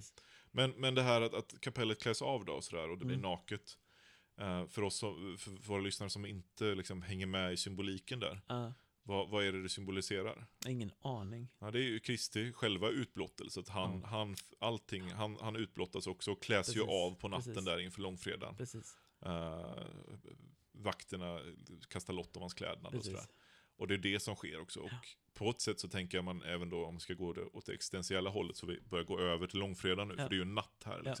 Men, men det här att, att kapellet kläs av då och sådär och det blir Mm. naket. Eh, för oss som, för våra lyssnare som inte liksom hänger med i symboliken där. Ja, Vad, vad är det det symboliserar? ingen aning. Ja, det är ju Kristi själva utblottelse. Att han, Mm. han, allting, han, han utblottas också och kläs ju Precis, av på natten precis. där inför långfredagen. Precis. Eh, vakterna kastar lott om hans klädnad och sådär. Precis. Och det är det som sker också. Och på ett sätt så tänker jag man även då om man ska gå det, åt det existentiella hållet så vi börjar gå över till långfredagen nu. Ja. För det är ju natt här Ja.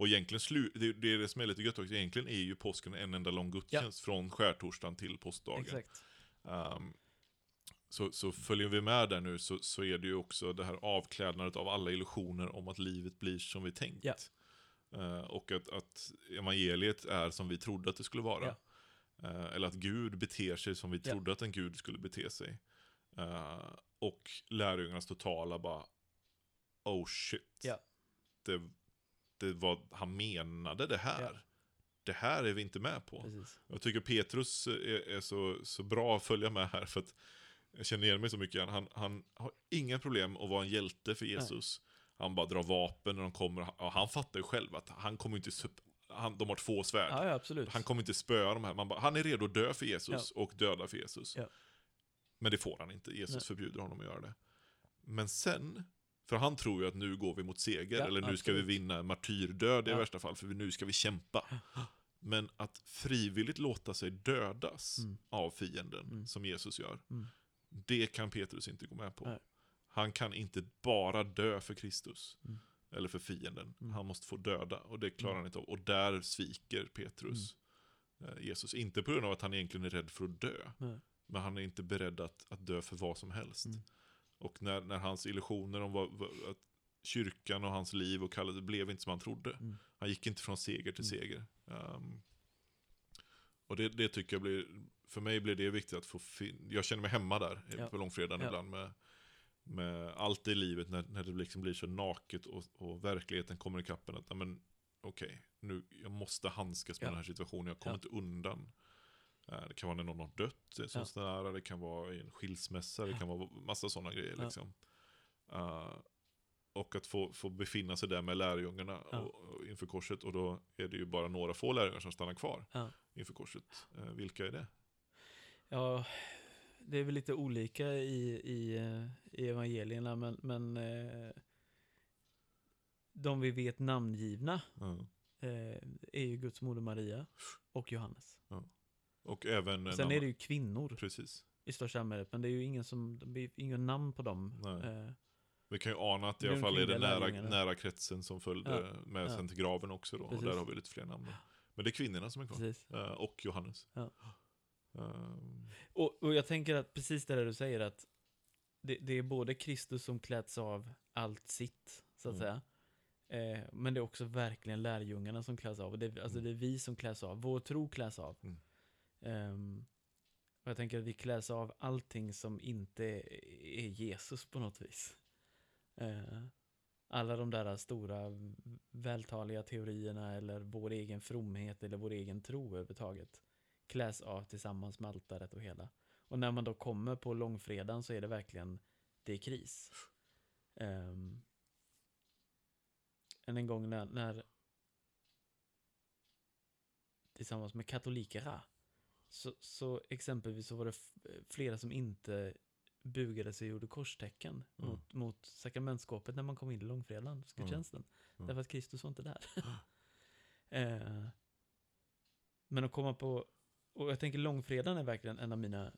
Och egentligen, slu, det, det är det som är lite gött också, egentligen är ju påsken en enda lång gudstjänst från skärtorsdagen till påskdagen. Ehm, så, så följer vi med där nu så, så är det ju också det här avklädnadet av alla illusioner om att livet blir som vi tänkt. Ja. Eh, och att, att evangeliet är som vi trodde att det skulle vara. Ja. Eh, eller att Gud beter sig som vi Ja. trodde att en Gud skulle bete sig. Eh, och lärjungarnas totala bara, oh shit. Ja. Det, det var, han menade det här. Ja. Det här är vi inte med på. Precis. Jag tycker Petrus är, är så, så bra att följa med här för att jag känner igen mig så mycket. Han, han har inga problem att vara en hjälte för Jesus. Han bara drar vapen när de kommer. Och han fattar ju själv att han kommer inte... Han, de har två svärd. Ja, ja. Han kommer inte spöa de här. Man bara, han är redo att dö för Jesus och döda för Jesus. Ja. Men det får han inte. Jesus Nej. förbjuder honom att göra det. Men sen, för han tror ju att nu går vi mot seger, Ja, eller nu ska vi absolut. vinna martyrdöd i Ja. värsta fall, för nu ska vi kämpa. Men att frivilligt låta sig dödas Mm. av fienden, Mm. som Jesus gör, Mm. det kan Petrus inte gå med på. Nej. Han kan inte bara dö för Kristus, Mm. eller för fienden. Mm. Han måste få döda, och det klarar han inte av. Och där sviker Petrus Mm. eh, Jesus. Inte på grund av att han egentligen är rädd för att dö, Nej. men han är inte beredd att, att dö för vad som helst. Och när, när hans illusioner om vad, vad, att kyrkan och hans liv och kallelse blev inte som han trodde. Mm. Han gick inte från seger till Mm. seger. Ehm, och det, det tycker jag blir, för mig blir det viktigt att få fin- Jag känner mig hemma där Ja. på långfredagen Ja. ibland med, med allt i livet när, när det liksom blir så naket och, och verkligheten kommer ikapp en att, men okej, nu, jag måste handskas med Ja. den här situationen, jag kommer inte undan. Eh, Det kan vara när någon har dött som Ja. nära, det kan vara i en skilsmässa, det kan vara massa sådana grejer. Liksom. Eh, och att få, få befinna sig där med lärjungarna Ja. och, och inför korset. Och då är det ju bara några få lärjungar som stannar kvar Ja. inför korset. Eh, vilka är det? Ja, det är väl lite olika i, i, eh, i evangelierna, men, men eh, de vi vet namngivna Ja. eh, är ju Guds moder Maria och Johannes. Och även... en Sen annan- är det ju kvinnor Precis. i största allmänhet, men det är ju ingen som, det blir inga namn på dem. Eh, Vi kan ju ana att i Det är alla fall är det kvinnliga nära, nära kretsen som följde Ja. med Ja. sen till graven också då. Och Precis. där har vi lite fler namn. Då. Men det är kvinnorna som är kvar. Eh, och Johannes. Ja. Ehm, Och, och jag tänker att precis det där du säger att det, det är både Kristus som klätts av allt sitt, så att Mm. säga. Eh, men det är också verkligen lärjungarna som kläs av. Och Det, alltså Mm. det är vi som kläs av. Vår tro kläs av. Mm. Um, och jag tänker att vi kläs av allting som inte är Jesus på något vis. Uh, alla de där stora vältaliga teorierna eller vår egen fromhet eller vår egen tro överhuvudtaget kläs av tillsammans med altaret och hela. Och när man då kommer på långfredagen så är det verkligen, det är kris. Um, än en gång när, när tillsammans med katolikerna så, så exempelvis så var det f- flera som inte bugade sig och gjorde korstecken Mm. mot, mot sakramentskapet när man kom in i långfredagen, gudstjänsten. Mm. Därför att Kristus var inte där. eh, Men att komma på, och jag tänker långfredagen är verkligen en av mina,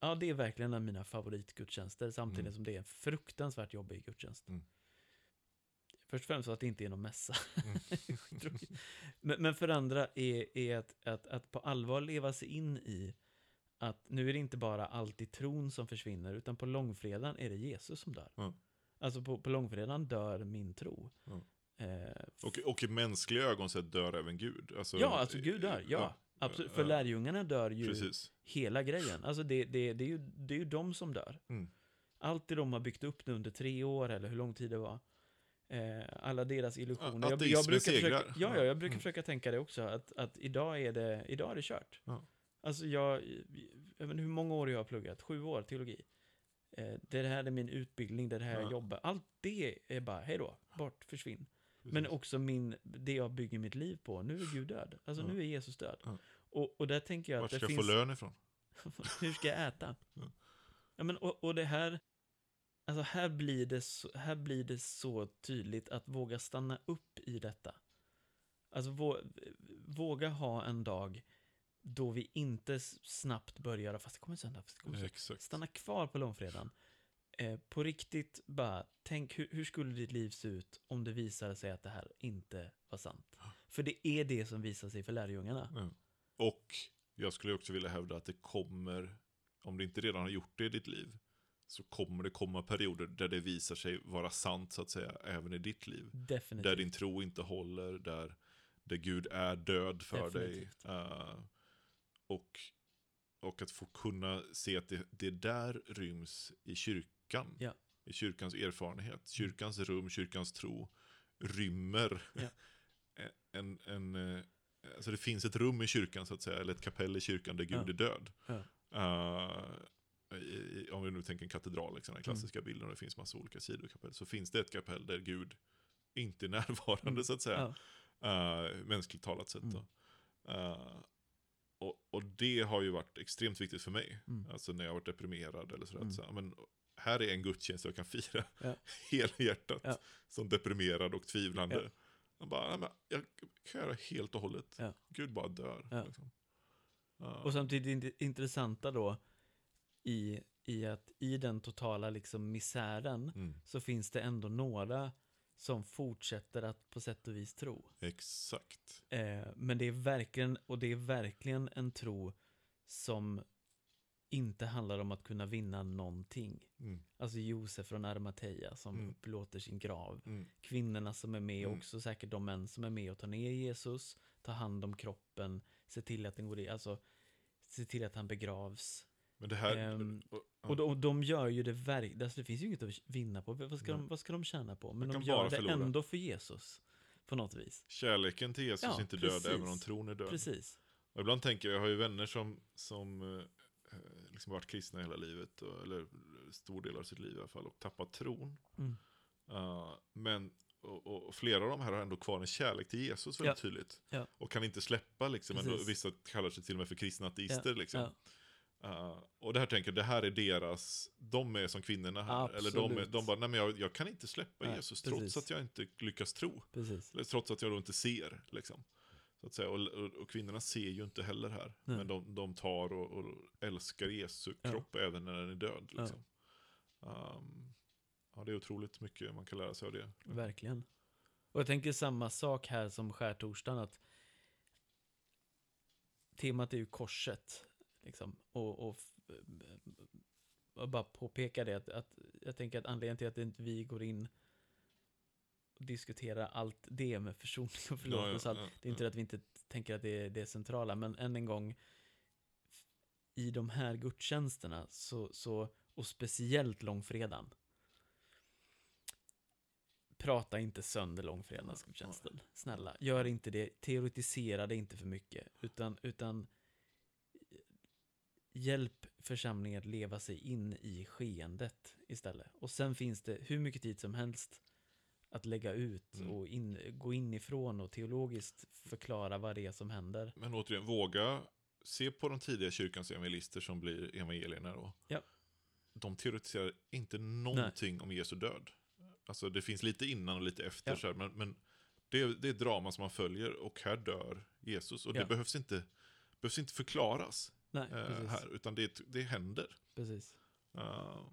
ja det är verkligen en av mina favoritgudstjänster, samtidigt Mm. som det är en fruktansvärt jobbig gudstjänst. Mm. Först och främst att det inte är någon mässa. Mm. Men, men för andra är, är att, att, att på allvar leva sig in i att nu är det inte bara alltid tron som försvinner, utan på långfredagen är det Jesus som dör. Ja. Alltså på, på långfredagen dör min tro. Ja. Eh, Och, och i mänskliga ögon sett dör även Gud. Alltså, ja, alltså Gud dör. Ja, absolut. För ja. lärjungarna dör ju Precis. hela grejen. Alltså det, det, det, är ju, det är ju de som dör. Mm. Allt det de har byggt upp nu under tre år, eller hur lång tid det var. Eh, alla deras illusioner. Ja, jag, jag brukar försöka, ja, ja, jag brukar Mm. försöka tänka det också. Att, att idag, är det, idag är det kört. Ja. Alltså jag, jag vet inte hur många år jag har pluggat. Sju år, teologi. Eh, det här är min utbildning, det är det här Ja. jag jobbar. Allt det är bara, hej då, bort, försvinn. Men Precis. också min, det jag bygger mitt liv på. Nu är Gud död. Alltså Ja. nu är Jesus död. Ja. Och, och där tänker jag Vart att ska det jag finns... få lön ifrån? Hur ska jag äta? Ja. Ja, men, och, och det här... Alltså här blir, det så, här blir det så tydligt att våga stanna upp i detta. Alltså vå, våga ha en dag då vi inte snabbt börjar, fast det kommer söndag, fast det kommer söndag. Stanna kvar på långfredagen. Eh, på riktigt, bara tänk hur, hur skulle ditt liv se ut om det visade sig att det här inte var sant? För det är det som visar sig för lärjungarna. Ja. Och jag skulle också vilja hävda att det kommer, om det inte redan har gjort det i ditt liv, så kommer det komma perioder där det visar sig vara sant, så att säga, även i ditt liv. Definitivt. Där din tro inte håller, där, där Gud är död för Definitivt. dig. Eh, och, och att få kunna se att det, det där ryms i kyrkan. Ja. I kyrkans erfarenhet. Kyrkans rum, kyrkans tro rymmer Ja. en, en, eh, alltså det finns ett rum i kyrkan så att säga, eller ett kapell i kyrkan där Gud Ja. är död. Ja. I, om vi nu tänker en katedral, liksom, den klassiska Mm. bilden, och det finns massa olika sidokapell, så finns det ett kapell där Gud inte är närvarande Mm. så att säga. Ja. Uh, mänskligt talat sett. Mm. Eh, och, och det har ju varit extremt viktigt för mig. Mm. Alltså när jag har varit deprimerad eller sådär. Mm. Så, men, här är en gudstjänst jag kan fira Ja. helhjärtat. Ja. Som deprimerad och tvivlande. Ja. Jag, bara, men jag kan göra helt och hållet. Gud bara dör. Liksom. Ja. Och samtidigt det intressanta då i, i att i den totala liksom misären mm, så finns det ändå några som fortsätter att på sätt och vis tro. exakt. Eh, men det är verkligen, och det är verkligen en tro som inte handlar om att kunna vinna någonting. Mm, Alltså Josef från Arimathea som Mm. upplåter sin grav. mm, Kvinnorna som är med, Mm. också säkert de män som är med och tar ner Jesus, tar hand om kroppen, ser till att den går i, alltså ser till att han begravs. Men det här... Ehm, och, de, och de gör ju det verkligen, alltså det finns ju inget att vinna på, vad ska, de, vad ska de tjäna på? Men De gör det förlora. ändå för Jesus, på något vis. Kärleken till Jesus Ja, är inte död precis. även om tron är död. Precis. Och ibland tänker jag, jag har ju vänner som, som eh, liksom varit kristna hela livet, eller stor del av sitt liv i alla fall, och tappat tron. Mm. Uh, men, och, och, flera av de här har ändå kvar en kärlek till Jesus väldigt Ja. tydligt. Ja. Och kan inte släppa liksom, ändå, vissa kallar sig till och med för kristna ateister liksom. Ja, Uh, och det här tänker jag, det här är deras, de är som kvinnorna här. Eller de, är, Absolut. de bara, nej men jag, jag kan inte släppa Nej, Jesus precis. trots att jag inte lyckas tro. precis. Eller trots att jag då inte ser, liksom. Så att säga. Och, och, och kvinnorna ser ju inte heller här. Nej. Men de, de tar och, och älskar Jesu Ja. kropp även när den är död. Ja. Liksom. Um, ja, det är otroligt mycket man kan lära sig av det. Verkligen. Och jag tänker samma sak här som skärtorsdagen, att temat är ju korset, liksom. Och, och, och bara påpeka det, att, att jag tänker att anledningen till att inte vi går in och diskuterar allt det med försoning och förlåtelse, och allt, det är inte att vi inte tänker att det är det centrala, men än en gång, i de här gudstjänsterna, så, så, och speciellt långfredagen, prata inte sönder långfredagsgudstjänsten. Snälla, gör inte det. Teoretisera det inte för mycket. Utan, utan hjälp församlingen att leva sig in i skeendet istället. Och sen finns det hur mycket tid som helst att lägga ut Mm. och in, gå inifrån och teologiskt förklara vad det är som händer. Men återigen, våga se på de tidiga kyrkans evangelister som blir evangelierna då. Ja. De teoretiserar inte någonting om Jesu död. Alltså det finns lite innan och lite efter, Ja. så här, men, men Det är, det är drama som man följer och här dör Jesus. Och Ja. det behövs inte, behövs inte förklaras Nej, eh, här, utan det, det händer. precis. Uh,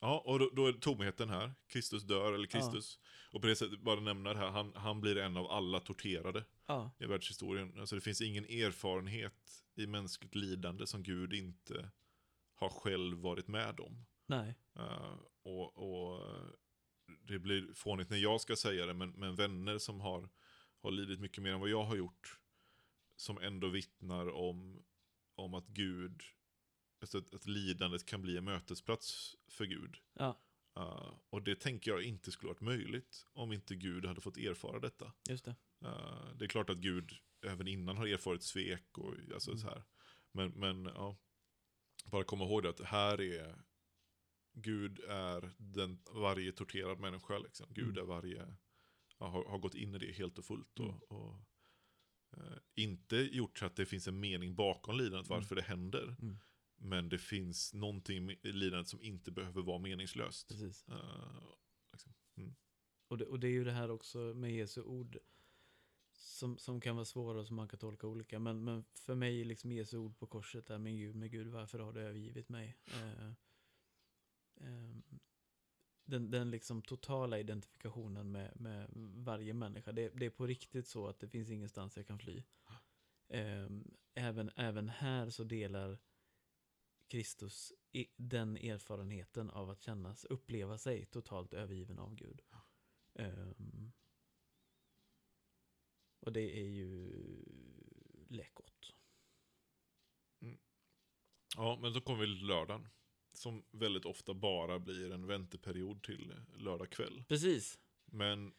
ja, och då, då är tomheten här. Kristus dör, eller Kristus. Och på det sättet, bara nämna det här, han, han blir en av alla torterade Ja, i världshistorien. Alltså det finns ingen erfarenhet i mänskligt lidande som Gud inte har själv varit med om. nej. Uh, och, och det blir fånigt när jag ska säga det, men, men vänner som har, har lidit mycket mer än vad jag har gjort, som ändå vittnar om, om att Gud, alltså att, att lidandet kan bli en mötesplats för Gud. Ja, Uh, och det tänker jag inte skulle varit möjligt om inte Gud hade fått erfara detta. just det. Uh, det är klart att Gud även innan har erfarit svek och alltså Mm. så här. Men, men ja, bara komma ihåg det att här är Gud är den, varje torterad människa. Liksom. Gud Mm. är varje, ja, har, har gått in i det helt och fullt. Mm. Och, och eh, inte gjort så att det finns en mening bakom lidandet Mm. varför det händer. Mm. Men det finns någonting i lidandet som inte behöver vara meningslöst. Uh, liksom. Och det, och det är ju det här också med Jesu ord som, som kan vara svåra och som man kan tolka olika. Men, men för mig, liksom Jesu ord på korset är min Gud, min Gud, varför har du övergivit mig? Eh, ehm, den, den liksom totala identifikationen med, med varje människa. Det, det är på riktigt så att det finns ingenstans jag kan fly. Ehm, även, även här så delar Kristus den erfarenheten av att kännas, uppleva sig totalt övergiven av Gud. Ehm, och det är ju läckert. Mm. Ja, men så kommer vi till lördagen. Som väldigt ofta bara blir en vänteperiod till lördag kväll. Precis. Men,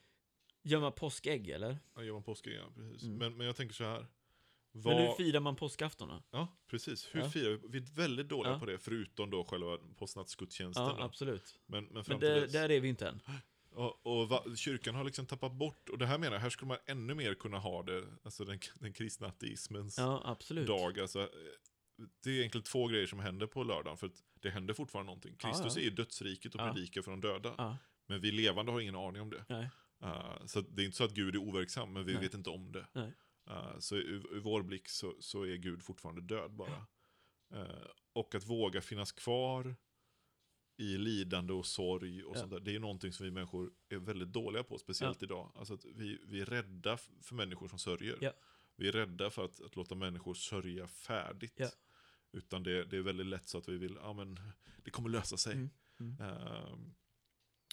Gör man påskägg eller? ja, gör man påsken, ja, precis. Mm. Men, men jag tänker så här. Men Vad, hur firar man påskafton då? ja, precis. Hur Ja. firar vi? Vi är väldigt dåliga Ja. på det, förutom då själva påsknattsgudstjänsten. Ja, då. absolut. men, men Men där, dess. där är vi inte än. Och, och va, kyrkan har liksom tappat bort, och det här menar jag, här skulle man ännu mer kunna ha det, alltså den, den kristna ateismens Ja, dag. Alltså, det är egentligen två grejer som händer på lördagen, för att det händer fortfarande någonting. Ja, Kristus ja. är i dödsriket och Ja. predikar för de döda. Ja, Men vi levande har ingen aning om det. Uh, så det är inte så att Gud är overksam, men vi Nej. vet inte om det. Uh, så ur, ur vår blick så, så är Gud fortfarande död bara. Uh, och att våga finnas kvar i lidande och sorg och Ja. sånt där, det är någonting som vi människor är väldigt dåliga på, speciellt idag. Alltså att vi, vi är rädda för människor som sörjer. Ja. Vi är rädda för att, att låta människor sörja färdigt. Ja. Utan det, det är väldigt lätt så att vi vill, ja men, det kommer lösa sig. Mm. Mm. Ehm,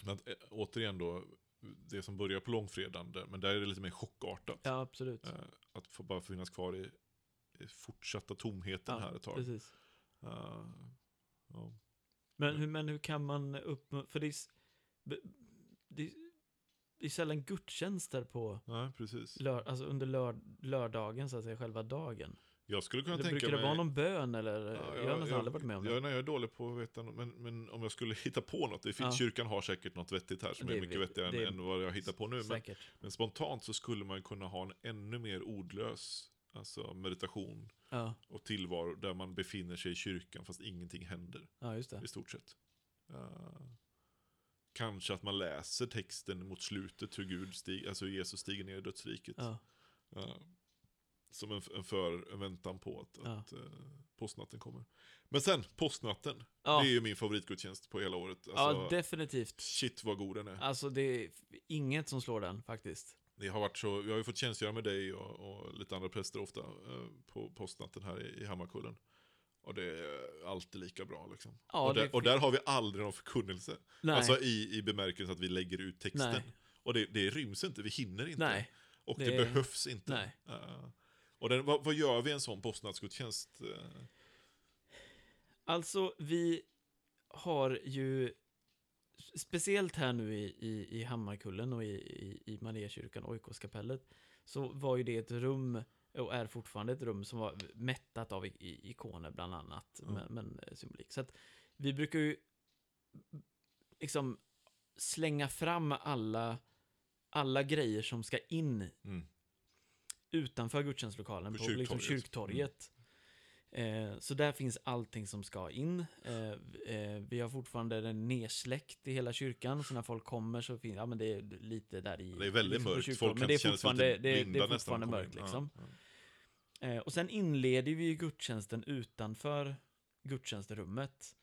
men eh, återigen då, det som börjar på långfredagen, men där är det lite mer chockartat. Ja, absolut. Eh, att få bara finnas kvar i, i fortsatta tomheten här ett tag. precis. Eh, ja. Men hur, men hur kan man upp... För det är, det är, det är sällan gudstjänster på Nej, precis. lör, alltså under lör, lördagen, så att säga, själva dagen. Jag skulle kunna Eller tänka brukar mig... det vara någon bön eller? Ja, jag har nästan aldrig varit med om det. Jag, nej, jag är dålig på att veta, men, men om jag skulle hitta på något, det finns, Ja. kyrkan har säkert något vettigt här som Det är mycket vettigare det än, än vad jag hittar på nu. Men, men spontant så skulle man kunna ha en ännu mer ordlös alltså meditation Ja, och tillvaro där man befinner sig i kyrkan fast ingenting händer. ja, just det. i stort sett. Eh, kanske att man läser texten mot slutet hur Gud stig, alltså Jesus stiger ner i dödsriket. Ja, Eh, som en, en, för, en väntan på att, Ja. att uh, påsknatten kommer. Men sen, påsknatten. ja. Det är ju min favoritgudstjänst på hela året. ja Alltså, definitivt. Shit vad god den är. Alltså det är inget som slår den faktiskt. Det har varit så, jag har ju fått tjänstgöra med dig och, och lite andra präster ofta eh, på påsknatten här i, i Hammarkullen. Och det är alltid lika bra liksom. Ja, och, där, och där har vi aldrig någon förkunnelse. Nej, Alltså i, i bemärkelsen att vi lägger ut texten. Nej. Och det, det ryms inte, vi hinner inte. nej, och det, det- behövs inte. nej. Eh, och den, vad, vad gör vi en sån påsknattsgudstjänst? Uh, Alltså, vi har ju, speciellt här nu i, i, i Hammarkullen och i, i, i Mariakyrkan, Oikoskapellet, så var ju det ett rum, och är fortfarande ett rum som var mättat av ikoner bland annat, Ja. men, men eh, symbolik. Så att vi brukar ju liksom slänga fram alla, alla grejer som ska in mm. Utanför gudstjänstlokalen På på, liksom kyrktorget. kyrktorget. Eh, så där finns allting som ska in. Eh, eh, vi har fortfarande den nedsläckt i hela kyrkan, så när folk kommer så finns, ja men det är lite där i... Det är väldigt liksom mörkt, folk kan men det är känna sig fortfarande, lite det, det blinda är fortfarande mörkt liksom. Ja, Eh, och sen inleder vi gudstjänsten utanför gudstjänstrummet.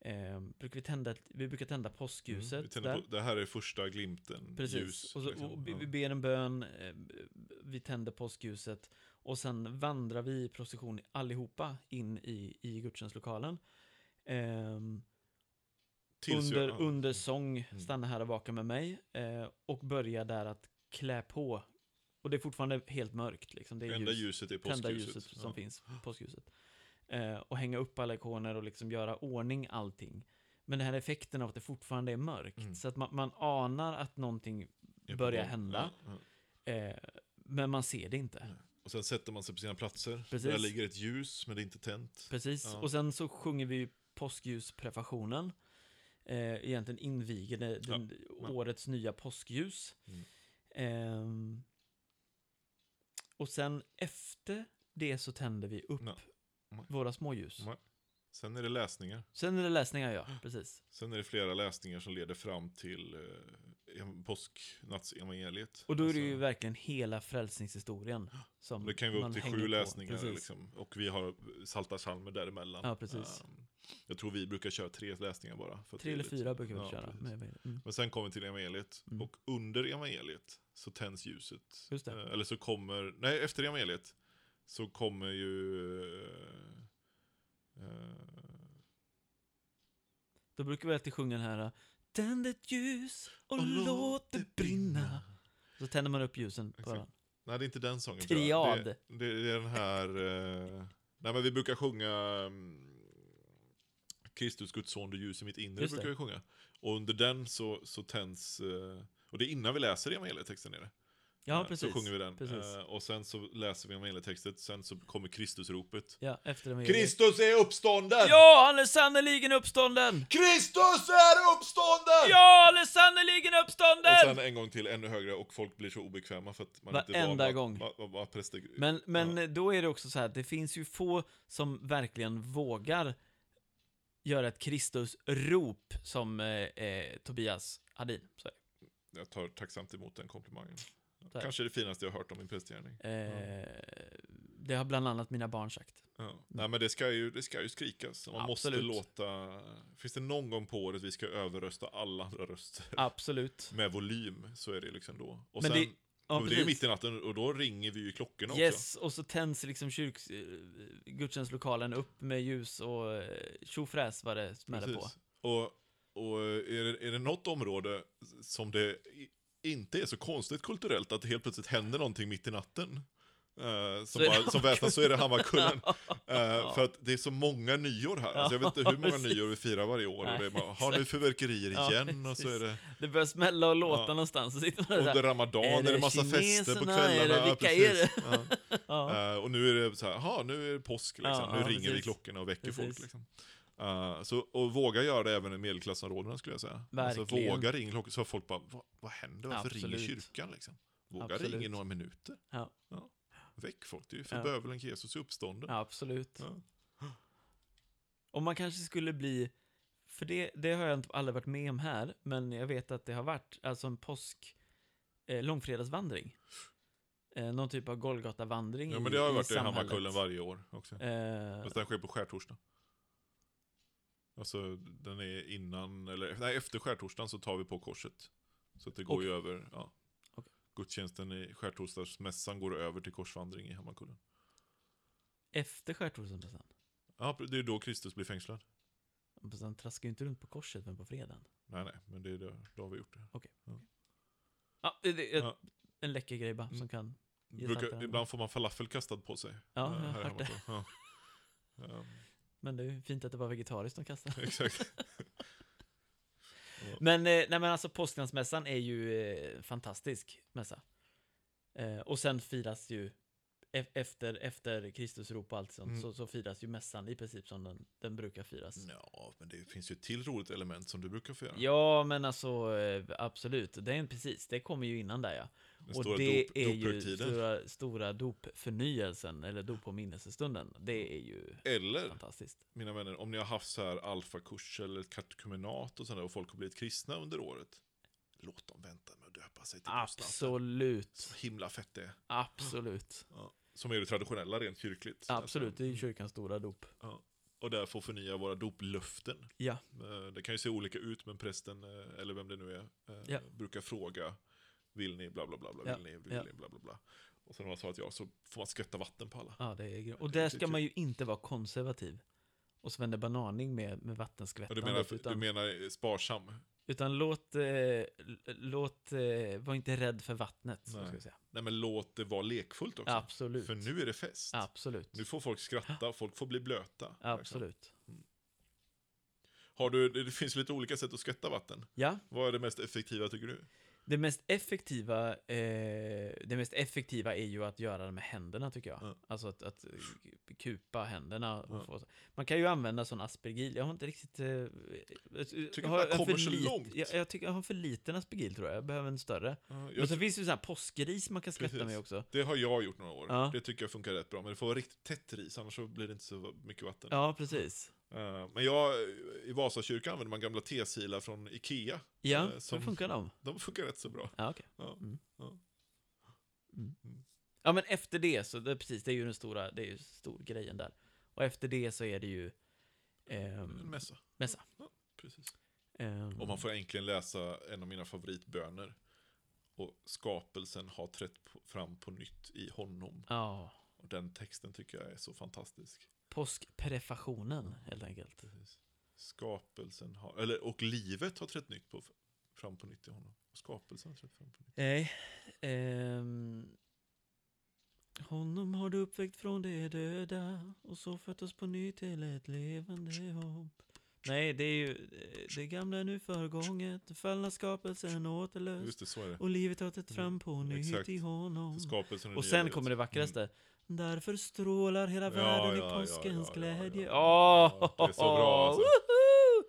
Eh, brukar vi, tända, vi brukar tända påskljuset Mm, på, det här är första glimten, Precis. ljus. och så, liksom. och vi, vi ber en bön, eh, vi tänder påskljuset och sen vandrar vi i procession allihopa in i, i gudstjänstlokalen. Tills under, jag- under sång, Mm. stanna här och vaka med mig eh, och börjar där att klä på. Och det är fortfarande helt mörkt. Liksom. Det är Enda ljus, ljuset är tända påskljuset. ljuset som ja. finns, påskljuset. Eh, och hänga upp alla ikoner och liksom göra ordning allting. Men den här effekten av att det fortfarande är mörkt. Mm. Så att man, man anar att någonting börjar hända. Ja, ja. Eh, men man ser det inte. Nej. Och sen sätter man sig på sina platser. Precis. Där ligger ett ljus, men det är inte tänt. Precis. Ja. Och sen så sjunger vi påskljusprefationen. Eh, egentligen inviger det, den, Ja. årets nya påskljus. Mm. Ehm, och sen efter det så tänder vi upp Ja. våra småljus. Ja. Sen är det läsningar. Sen är det läsningar, ja. Precis. Sen är det flera läsningar som leder fram till eh, ev- påsknattsevangeliet. Och då är det ju Alltså, verkligen hela frälsningshistorien. Som det kan ju vara upp till sju på. läsningar. Liksom. Och vi har salta psalmer däremellan. Ja, precis. Ehm, jag tror vi brukar köra tre läsningar bara. Tre eller fyra brukar vi ja, köra. Med, mm. Men sen kommer vi till evangeliet. Mm. Och under evangeliet så tänds ljuset. Eh, Eller så kommer, nej efter evangeliet så kommer ju... eh, Då brukar vi alltid sjunga den här Tänd ett ljus och, låt det brinna. Så tänder man upp ljusen på varandra. Nej, det är inte den sången. Triad. Det, det, det är den här... Eh, nej, men vi brukar sjunga... mm, Kristus, Guds son, du ljus i mitt inre, Just brukar vi sjunga. Och under den så, så tänds... Eh, och det är innan vi läser evangelietexten är det. Ja, Eh, precis. Så sjunger vi den. Precis. Eh, och sen så läser vi evangelietexten, sen så kommer Kristusropet. Ja, efter den Kristus är uppstånden! Ja, han är sannerligen uppstånden! Kristus är uppstånden! Ja, han är sannerligen Och uppstånden! sen en gång till, ännu högre, och folk blir så obekväma för att man inte Varenda var, gång. Vad, vad, vad präster... Men, men Ja. då är det också så här, det finns ju få som verkligen vågar göra ett Kristusrop som eh, eh, Tobias Hadin. Så, Jag tar tacksamt emot den komplimangen. Så här. Kanske det finaste jag har hört om min prästgärning. eh, det har bland annat mina barn sagt. Ja. Nej men det ska ju, det ska ju skrikas. Man måste Absolut. låta... Finns det någon gång på året vi ska överrösta alla andra röster Absolut. med volym så är det liksom då. Och Men sen, det- Ja, det är mitt i natten och då ringer vi ju klockorna också. Yes, och så tänds liksom kyrk, eh, gudstjänstlokalen upp med ljus och eh, tjofräs vad det smäller på. Och, och är, det, är det något område som det inte är så konstigt kulturellt att det helt plötsligt händer någonting mitt i natten. eh, som, är bara, som väsnas så är det Hammarkullen. Ja. För att det är så många nyår här. Alltså jag vet inte hur många precis. nyår vi firar varje år. Och det är Nej, har nu fyrverkerier Ja, igen? och så är det Det börjar smälla och låta Ja. någonstans. Så sitter man där. under ramadan är är det, det massa fester på kineserna? Är kvällarna. det- vilka är precis. det? Ja. Eh, och nu är det så här, jaha, nu är det påsk liksom. Nu ringer vi precis. klockorna och väcker folk Precis. liksom. Eh, så, och våga göra det även i medelklassområdena skulle jag säga. Alltså, Verkligen. våga ringa klockan så folk bara, vad, vad händer? Varför Absolut. ringer kyrkan liksom? Våga Absolut. ringa i några minuter. Ja. Väck folk, det är ju för Ja. bövelen Jesus är uppstånden. Ja, absolut. Ja. Om man kanske skulle bli, för det, det har jag inte aldrig varit med om här, men jag vet att det har varit, alltså en påsk, eh, långfredagsvandring. Eh, någon typ av Golgata-vandring Ja i, men det har i varit i samhället. Hammarkullen varje år också. Eh, Fast den sker på skärtorsdag. Alltså den är innan, eller nej efter skärtorsdagen så tar vi på korset. Så att det går Okej. ju över, ja. Okej. Gudstjänsten i skärtorsdagsmässan går över till korsvandring i Hammarkullen. efter skärtorsdagen. Ja, det är då Kristus blir fängslad. Fast han traskar ju inte runt på korset, men på fredagen. Nej, nej, men det är då, då har vi gjort det. Ja, det, det, Ja. En läcker grej bara, Mm. som kan... Ge Brukar, ibland får man falafel kastad på sig. Ja, eh, jag har hört det. Ja. Men det är fint att det var vegetariskt de kastade. exakt. Men, eh, nej men alltså påskdagsmässan är ju eh, fantastisk mässa. Eh, och sen firas ju efter, efter Kristusrop och allt sånt, Mm. så, så firas ju mässan i princip som den, den brukar firas. Ja, men det finns ju ett till roligt element som du brukar få göra. Ja, men alltså eh, absolut. Det är precis, det kommer ju innan där ja. Den Och det dop, är ju stora, stora dopförnyelsen, eller doppåminnelsestunden. Det är ju Eller, fantastiskt. mina vänner, om ni har haft så här alfakurs eller katekumenat och sådär och folk har blivit kristna under året. Låt dem vänta med att döpa sig till. Absolut. Så himla fett det är. Absolut. Ja. Som är det traditionella rent kyrkligt. Absolut, det är ju kyrkans stora dop. Ja. Och där får förnya våra doplöften. Ja. Eh, Det kan ju se olika ut, men prästen, eh, eller vem det nu är, eh, Ja. brukar fråga Vill ni bla bla bla, bla Ja. vill ni, vill Ja. ni bla bla bla. Och sen när man svarat ja så får man skvätta vatten på alla. Ja, det är grymt. Och där ska man ju inte vara konservativ. Och Svenne Bananing med, med Och du vattenskvättandet. menar, utan, du menar sparsam? utan låt, eh, låt, eh, var inte rädd för vattnet. Så Nej. ska jag säga. Nej men låt det vara lekfullt också. Absolut. För nu är det fest. Absolut. Nu får folk skratta, folk får bli blöta. Absolut. Har du, det finns lite olika sätt att skvätta vatten. Ja, Vad är det mest effektiva tycker du? Det mest effektiva, eh, det mest effektiva är ju att göra det med händerna tycker jag. Ja. Alltså att, att kupa händerna. Ja. få, man kan ju använda sån aspergil. Jag har inte riktigt... Eh, Tycker har jag kommer så lit- långt. Jag, jag tycker jag har för liten aspergil tror jag. Jag behöver en större. Ja, Men jag, så finns det ju sån här påskris man kan skvätta Precis. med också. det har jag gjort några år. Ja. Det tycker jag funkar rätt bra. Men det får vara riktigt tätt ris, annars så blir det inte så mycket vatten. Ja, precis. Eh, men jag, i Vasakyrkan använder man gamla tesilar från Ikea. Ja, Eh, som- hur funkar de? De funkar rätt så bra. Ja, okej. Ja. Mm. Ja. Mm. Mm. Ja, men efter det, så det, precis, det är ju den stora, det är ju stor grejen där. Och efter det så är det ju... En ehm, mässa. mässa. Ja, precis. ehm, Och man får äntligen läsa en av mina favoritböner. Och skapelsen har trätt fram på nytt i honom. Ja, Och den texten tycker jag är så fantastisk. Påskprefationen helt enkelt. Precis. Skapelsen har, eller och livet har trätt nytt på, fram på nytt i honom. Och skapelsen har trätt fram på nytt. Nej. ehm, honom har du uppväckt från de döda och så fött oss på ny till ett levande hopp. Nej, det är ju eh, det gamla är nu förgånget, den fallna skapelsen återlöst Just det, så är det. och livet har trätt fram på nytt Exakt. i honom. Skapelsen Och nya sen kommer det vackraste. Därför strålar hela världen i påskens glädje. ja. Det är så bra, alltså. woho!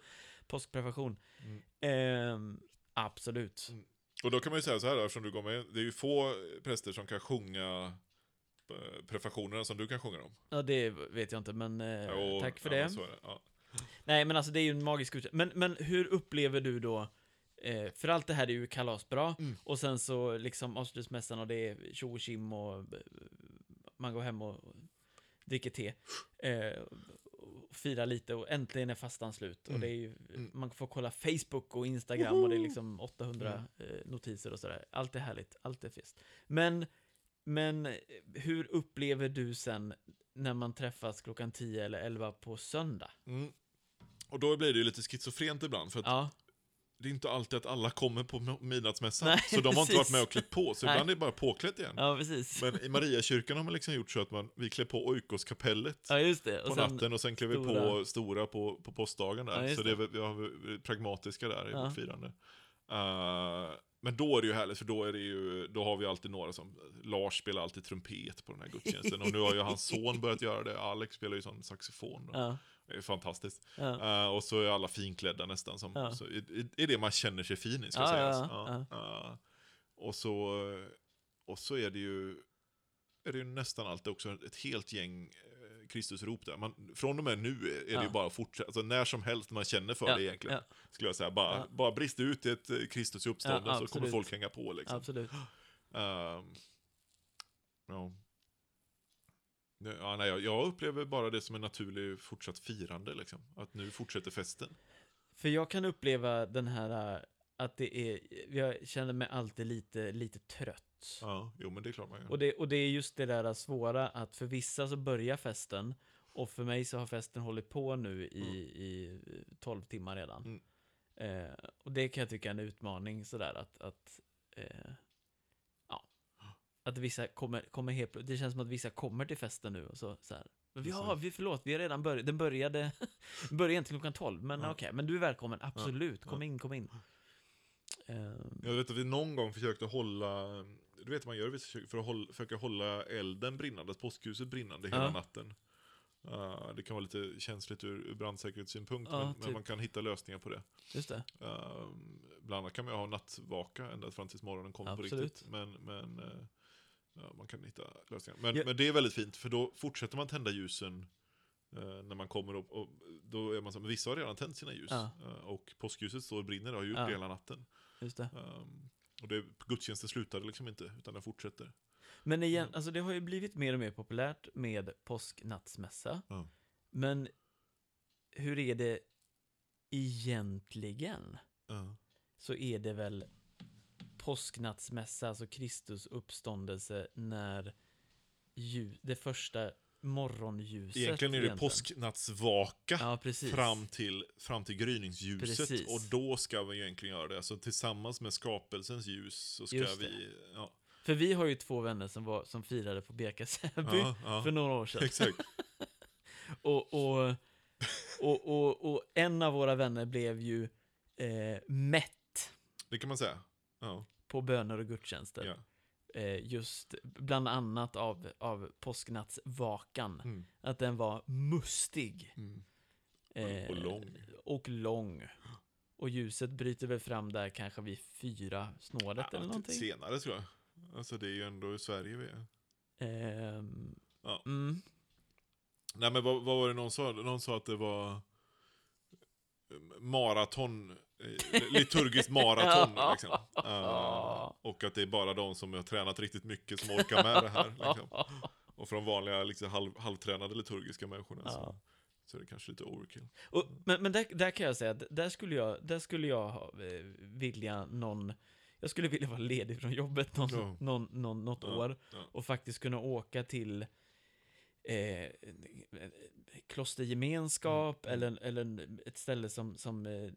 Mm. Ehm, absolut. Mm. Och då kan man ju säga så här, eftersom du går med, det är ju få präster som kan sjunga eh, prefationerna som du kan sjunga dem. Ja, det vet jag inte, men eh, Jo, tack för ja, det. det. Ja. Nej, men alltså det är ju en magisk utveckling. Men, men hur upplever du då, eh, för allt det här är ju kalasbra, Mm. och sen så liksom avslutsmässan och det är tjo och tjim och eh, man går hem och dricker te. Eh, och firar lite och äntligen är fastan slut. Och Mm. det är ju, Mm. man får kolla Facebook och Instagram och det är liksom 800 eh, notiser och sådär. Allt är härligt, allt är fest. Men, men hur upplever du sen när man träffas klockan 10 eller 11 på söndag? Mm. Och då blir det ju lite schizofrent ibland, för att Ja, det är inte alltid att alla kommer på midnattsmässan. Nej, så de har inte precis. varit med och klätt på, så Nej. ibland är det bara påklätt igen. ja precis. Men i Mariakyrkan har man liksom gjort så att man, vi klär på oikoskapellet ja, just det. på Och sen, natten och sen klär vi på stora- på, på påskdagen där. Ja, så det är, vi har pragmatiska där i Ja. vårt firande. Eh, men då är det ju härligt, för då, är det ju, då har vi alltid några som... Lars spelar alltid trumpet på den här gudstjänsten. och nu har ju hans son börjat göra det. Alex spelar ju sån saxofon. Ja, Det är fantastiskt. ja. Eh, och så är alla finklädda nästan. Som, Ja. så, är, det man känner sig fin i, ska Ja, sägas. eh, och, så, och så är det ju är det ju nästan alltid också ett helt gäng eh, Kristusrop där. Man, från och med nu är, det ju bara att fortsätta, alltså när som helst man känner för det egentligen. Skulle jag säga. Bara, bara brist ut i ett Kristus i uppståndelse så kommer folk hänga på liksom. Absolut. Ehm, ja. Nej, jag- upplever bara det som en naturlig fortsatt firande liksom. Att nu fortsätter festen. För jag kan uppleva den här, äh, att det är, jag känner mig alltid lite, lite trött. Ja, jo men det är klart man gör. Och det, och det är just det där svåra att för vissa så börjar festen och för mig så har festen hållit på nu i, Mm. i 12 timmar redan. Mm. Eh, och det kan jag tycka är en utmaning sådär att, att eh, att vissa kommer, kommer helt det känns som att vissa kommer till festen nu och så, så här. Men vi har, vi förlåt, vi har redan börjat, den började, började egentligen klockan 12, men Ja. okej, men du är välkommen, absolut, Ja. kom in, kom in. Eh, Jag vet att vi någon gång försökte hålla du vet man gör för att hålla, försöka hålla elden brinnande, påskljuset brinnande hela Ja. natten. Uh, det kan vara lite känsligt ur, ur brandsäkerhetssynpunkt, Ja, men, men typ. man kan hitta lösningar på det. Just det. Uh, bland annat kan man ju ha nattvaka ända fram tills morgonen kommer på Absolut. riktigt. Men, men eh, ja, man kan hitta lösningar. Men, Ja. men det är väldigt fint, för då fortsätter man tända ljusen eh, när man kommer upp. Och då är man så, men vissa har redan tänt sina ljus. Ja. Eh, och påskljuset står och brinner och har gjort Ja. det hela natten. Just det. Um, och det, gudstjänsten slutade liksom inte, utan den fortsätter. Men igen, Mm. alltså det har ju blivit mer och mer populärt med påsknattsmässa. Ja. Men hur är det egentligen? Ja. Så är det väl påsknattsmässa, alltså Kristus uppståndelse, när ljus, det första morgonljuset. Egentligen är det påsknattsvaka Ja, fram, till, fram till gryningsljuset. Precis. Och då ska vi egentligen göra det. Alltså tillsammans med skapelsens ljus så ska vi... Ja, För vi har ju två vänner som, var, som firade på Beka Säby ja, ja. för några år sedan. Exakt. Och, och, och, och, och en av våra vänner blev ju eh, mätt Det kan man säga. Ja, på böner och gudstjänster. ja. Eh, just bland annat av, av påsknattsvakan. Mm. Att den var mustig. Mm. Eh, Och lång. Och lång. Och ljuset bryter väl fram där kanske vid fyra snåret Ja, eller någonting. Senare tror jag. Alltså det är ju ändå i Sverige vi är. Ehm, Ja. mm, Nej men vad, vad var det någon sa? Någon sa att det var eh, maraton, eh, liturgiskt maraton liksom. Eh, och att det är bara de som har tränat riktigt mycket som orkar med det här. Liksom. Och för de vanliga liksom, halv, halvtränade liturgiska människorna så, Ja. så är det kanske lite overkill. Och, men men där, där kan jag säga att där skulle jag, där skulle jag ha, eh, vilja någon, jag skulle vilja vara ledig från jobbet någon, Ja. någon, någon, något Ja, år och faktiskt kunna åka till eh, klostergemenskap Mm, eller, eller ett ställe som, som eh,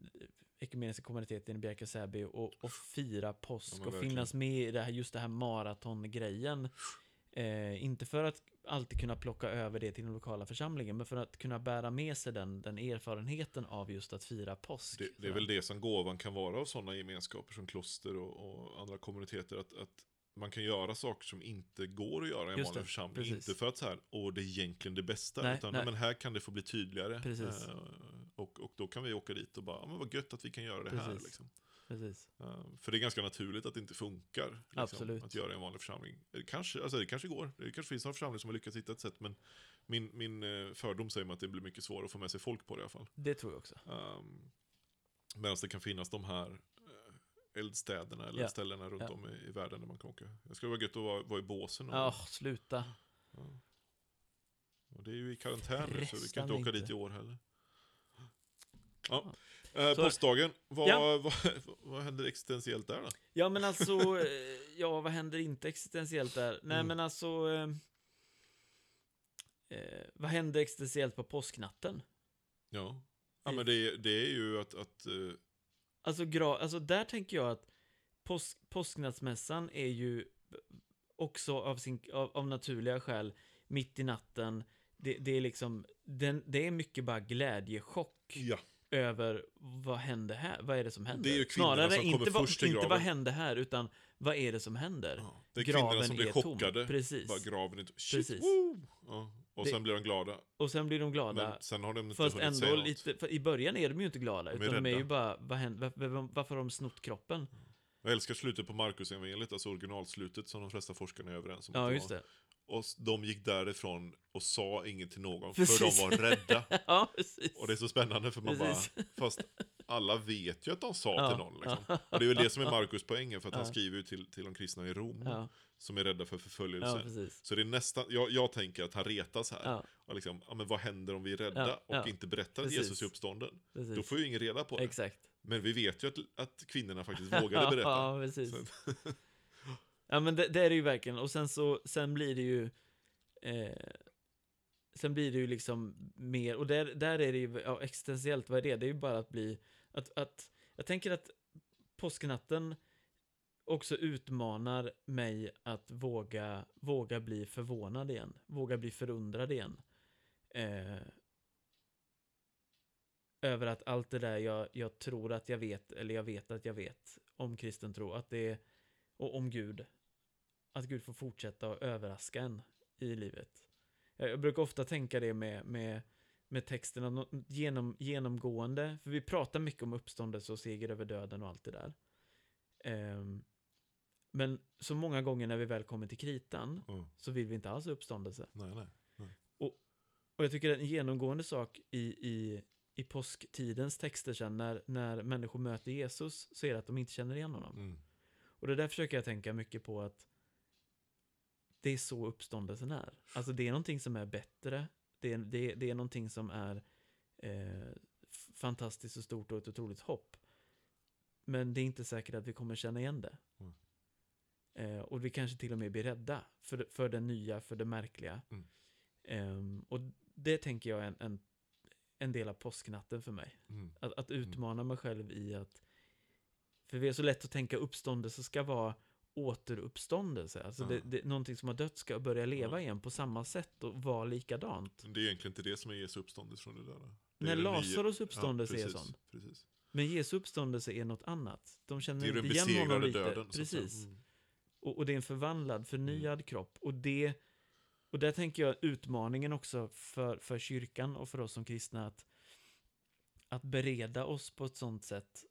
Ekumeniska kommuniteten i Bjärka Säby och, och fira påsk Ja, och finnas med i det här, just det här maratongrejen. Eh, inte för att alltid kunna plocka över det till den lokala församlingen, men för att kunna bära med sig den, den erfarenheten av just att fira påsk. Det, det är väl det som gåvan kan vara av sådana gemenskaper som kloster och, och andra kommuniteter. Att, att man kan göra saker som inte går att göra i en vanlig församling. precis. Inte för att så här, åh det är egentligen det bästa. Nej, utan nej. men här kan det få bli tydligare. Precis. Och, och då kan vi åka dit och bara, ja, men vad gött att vi kan göra det här. Precis. Liksom. Precis. För det är ganska naturligt att det inte funkar. Liksom. Att göra i en vanlig församling. Kanske, alltså det kanske går. Det kanske finns någon församling som har lyckats hitta ett sätt. Men min, min eh, fördom säger mig att det blir mycket svårare att få med sig folk på det i alla fall. Det tror jag också. Um, Medan det kan finnas de här eh, eldstäderna eller Ja. ställena runt Ja. om i, i världen där man kan åka. Det skulle vara gött att vara, vara i båsen. Och, Ja, sluta. och det är ju i karantän nu så vi kan inte åka inte. dit i år heller. Ja. Eh, Så- påskdagen, vad, Ja. vad, vad händer existentiellt där då? Ja, men alltså, eh, ja, vad händer inte existentiellt där? Nej, Mm. men alltså, eh, eh, vad händer existentiellt på påsknatten? Ja, ja men det, det är ju att, att eh, Alltså, gra, alltså där tänker jag att påsk, påsknattsmässan är ju också av, sin, av, av naturliga skäl mitt i natten. Det, det är liksom, den, det är mycket bara glädjechock ja, över vad händer här? Vad är det som händer? Det är ju Snarare som inte, vad, inte graven. vad händer här, utan vad är det som händer? ja, det är kvinnorna som blir är tom. chockade. Precis. Bara graven inte, shit, Precis. Ja, och Det- sen blir de glada. Och sen blir de glada. Men sen har de inte Fast säga ändå något. lite, för i början är de ju inte glada, De är utan de är rädda. ju bara, vad händer, var, var, varför har de snott kroppen? Jag älskar slutet på Markus evangeliet, alltså originalslutet som de flesta forskarna är överens om. Ja, just det. Och de gick därifrån och sa inget till någon, Precis. för de var rädda. Ja. Och det är så spännande för man Precis. bara, fast alla vet ju att de sa Ja, till någon. Liksom. Och det är väl det som är Markus poängen, för att han skriver ju till, till de kristna i Rom, som är rädda för förföljelse. så det är nästan, jag, jag tänker att han retas här. Och liksom, men vad händer om vi är rädda och inte berättar att. Jesus är uppstånden? precis. Då får ju ingen reda på det. Exakt. Men vi vet ju att, att kvinnorna faktiskt vågade berätta. Ja, men det, det är det ju verkligen. Och sen så, sen blir det ju, eh, sen blir det ju liksom mer, och där, där är det ju, ja, existentiellt, vad är det? Det är ju bara att bli, att, att, jag tänker att påsknatten också utmanar mig att våga, våga bli förvånad igen, våga bli förundrad igen. Eh, över att allt det där jag, jag tror att jag vet, eller jag vet att jag vet om kristen tro, att det är, och om Gud, att Gud får fortsätta att överraska en i livet. Jag, brukar ofta tänka det med, med, med nå- genom, genomgående, för vi pratar mycket om uppståndelse och seger över döden och allt det där. Ehm, men så många gånger när vi väl kommer till kritan Mm. så vill vi inte alls ha uppståndelse. Nej, nej. Och jag tycker att en genomgående sak i, i, i påsktidens texter sen, när, när människor möter Jesus, så är det att de inte känner igen honom. Mm. Och det där försöker jag tänka mycket på att det är så uppståndelsen är. Alltså det är någonting som är bättre, det är, det, det är någonting som är eh, fantastiskt och stort och ett otroligt hopp. Men det är inte säkert att vi kommer känna igen det. Mm. Eh, och vi kanske till och med blir rädda för, för det nya, för det märkliga. Mm. Ehm, och det tänker jag är en, en, en del av påsknatten för mig. Mm. Att, att utmana mig själv i att... För det är så lätt att tänka uppståndelse ska vara återuppståndelse. Alltså Ja. det, det, någonting som har dött ska börja leva Ja. igen på samma sätt och vara likadant. Det är egentligen inte det som är Jesu uppståndelse från det där. Det är När Lazarus uppståndelse är precis, sån. Precis. Men Jesu uppståndelse är något annat. De känner är inte igen honom lite. döden. Precis. Mm. Och, och det är en förvandlad, förnyad kropp. Och det... Och där tänker jag utmaningen också för, för kyrkan och för oss som kristna att, att bereda oss på ett sånt sätt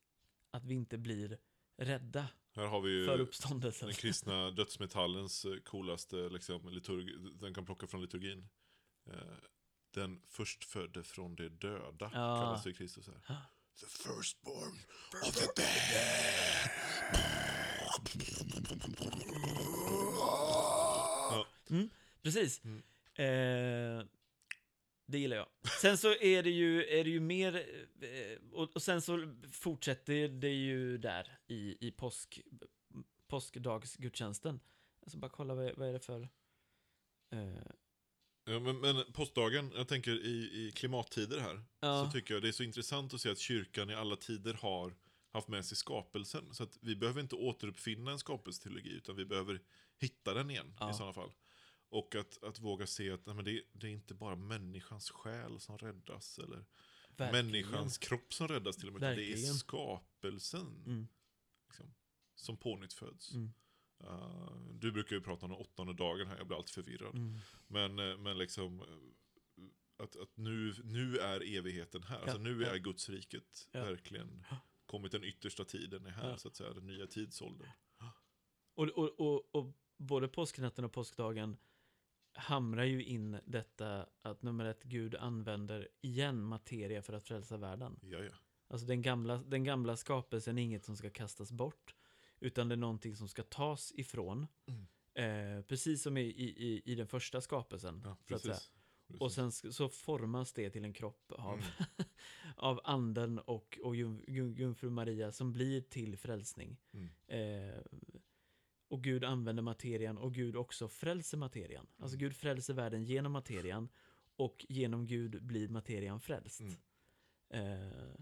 att vi inte blir rädda Här har vi ju för uppståndelsen. den kristna dödsmetallens eh, coolaste liksom, liturg, den kan plocka från liturgin. Eh, Den förstfödde från de döda Ja. kallas i Kristus här. Ja. The firstborn of the dead. Ja, Precis. Mm. Eh, det gillar jag. Sen så är det ju, är det ju mer, eh, och, och sen så fortsätter det ju där i, i påsk, påskdagsgudstjänsten. Jag ska bara kolla vad, vad är det för... Eh, Ja, men, men påskdagen, jag tänker i, i klimattider här, Ja. så tycker jag det är så intressant att se att kyrkan i alla tider har haft med sig skapelsen. Så att vi behöver inte återuppfinna en skapelsteologi, utan vi behöver hitta den igen Ja. i sådana fall. Och att, att våga se att nej, men det, det är inte bara människans själ som räddas, eller verkligen. människans kropp som räddas till och med, utan det är Verkligen. skapelsen Mm, liksom, som pånyttföds. mm, Uh, du brukar ju prata om den åttonde dagen här, jag blir alltid förvirrad. mm. Men, eh, men liksom, eh, att, att nu, nu är evigheten här. Alltså nu ja. är Guds riket Ja. verkligen kommit den yttersta tiden är här, Ja. så att säga, den nya tidsåldern. Och, och, och, och både påsknatten och påskdagen hamrar ju in detta att nummer ett, Gud använder igen materia för att frälsa världen. Ja, ja. Alltså den gamla, den gamla skapelsen är inget som ska kastas bort, utan det är någonting som ska tas ifrån. Mm. Eh, precis som i, i, i den första skapelsen. ja precis. precis. Och sen så formas det till en kropp av, Mm. av anden och, och jung, jung, jungfru Maria som blir till frälsning. Mm. Eh, och Gud använder materian och Gud också frälser materian. Alltså Mm. Gud frälser världen genom materian och genom Gud blir materian frälst. Mm. Eh,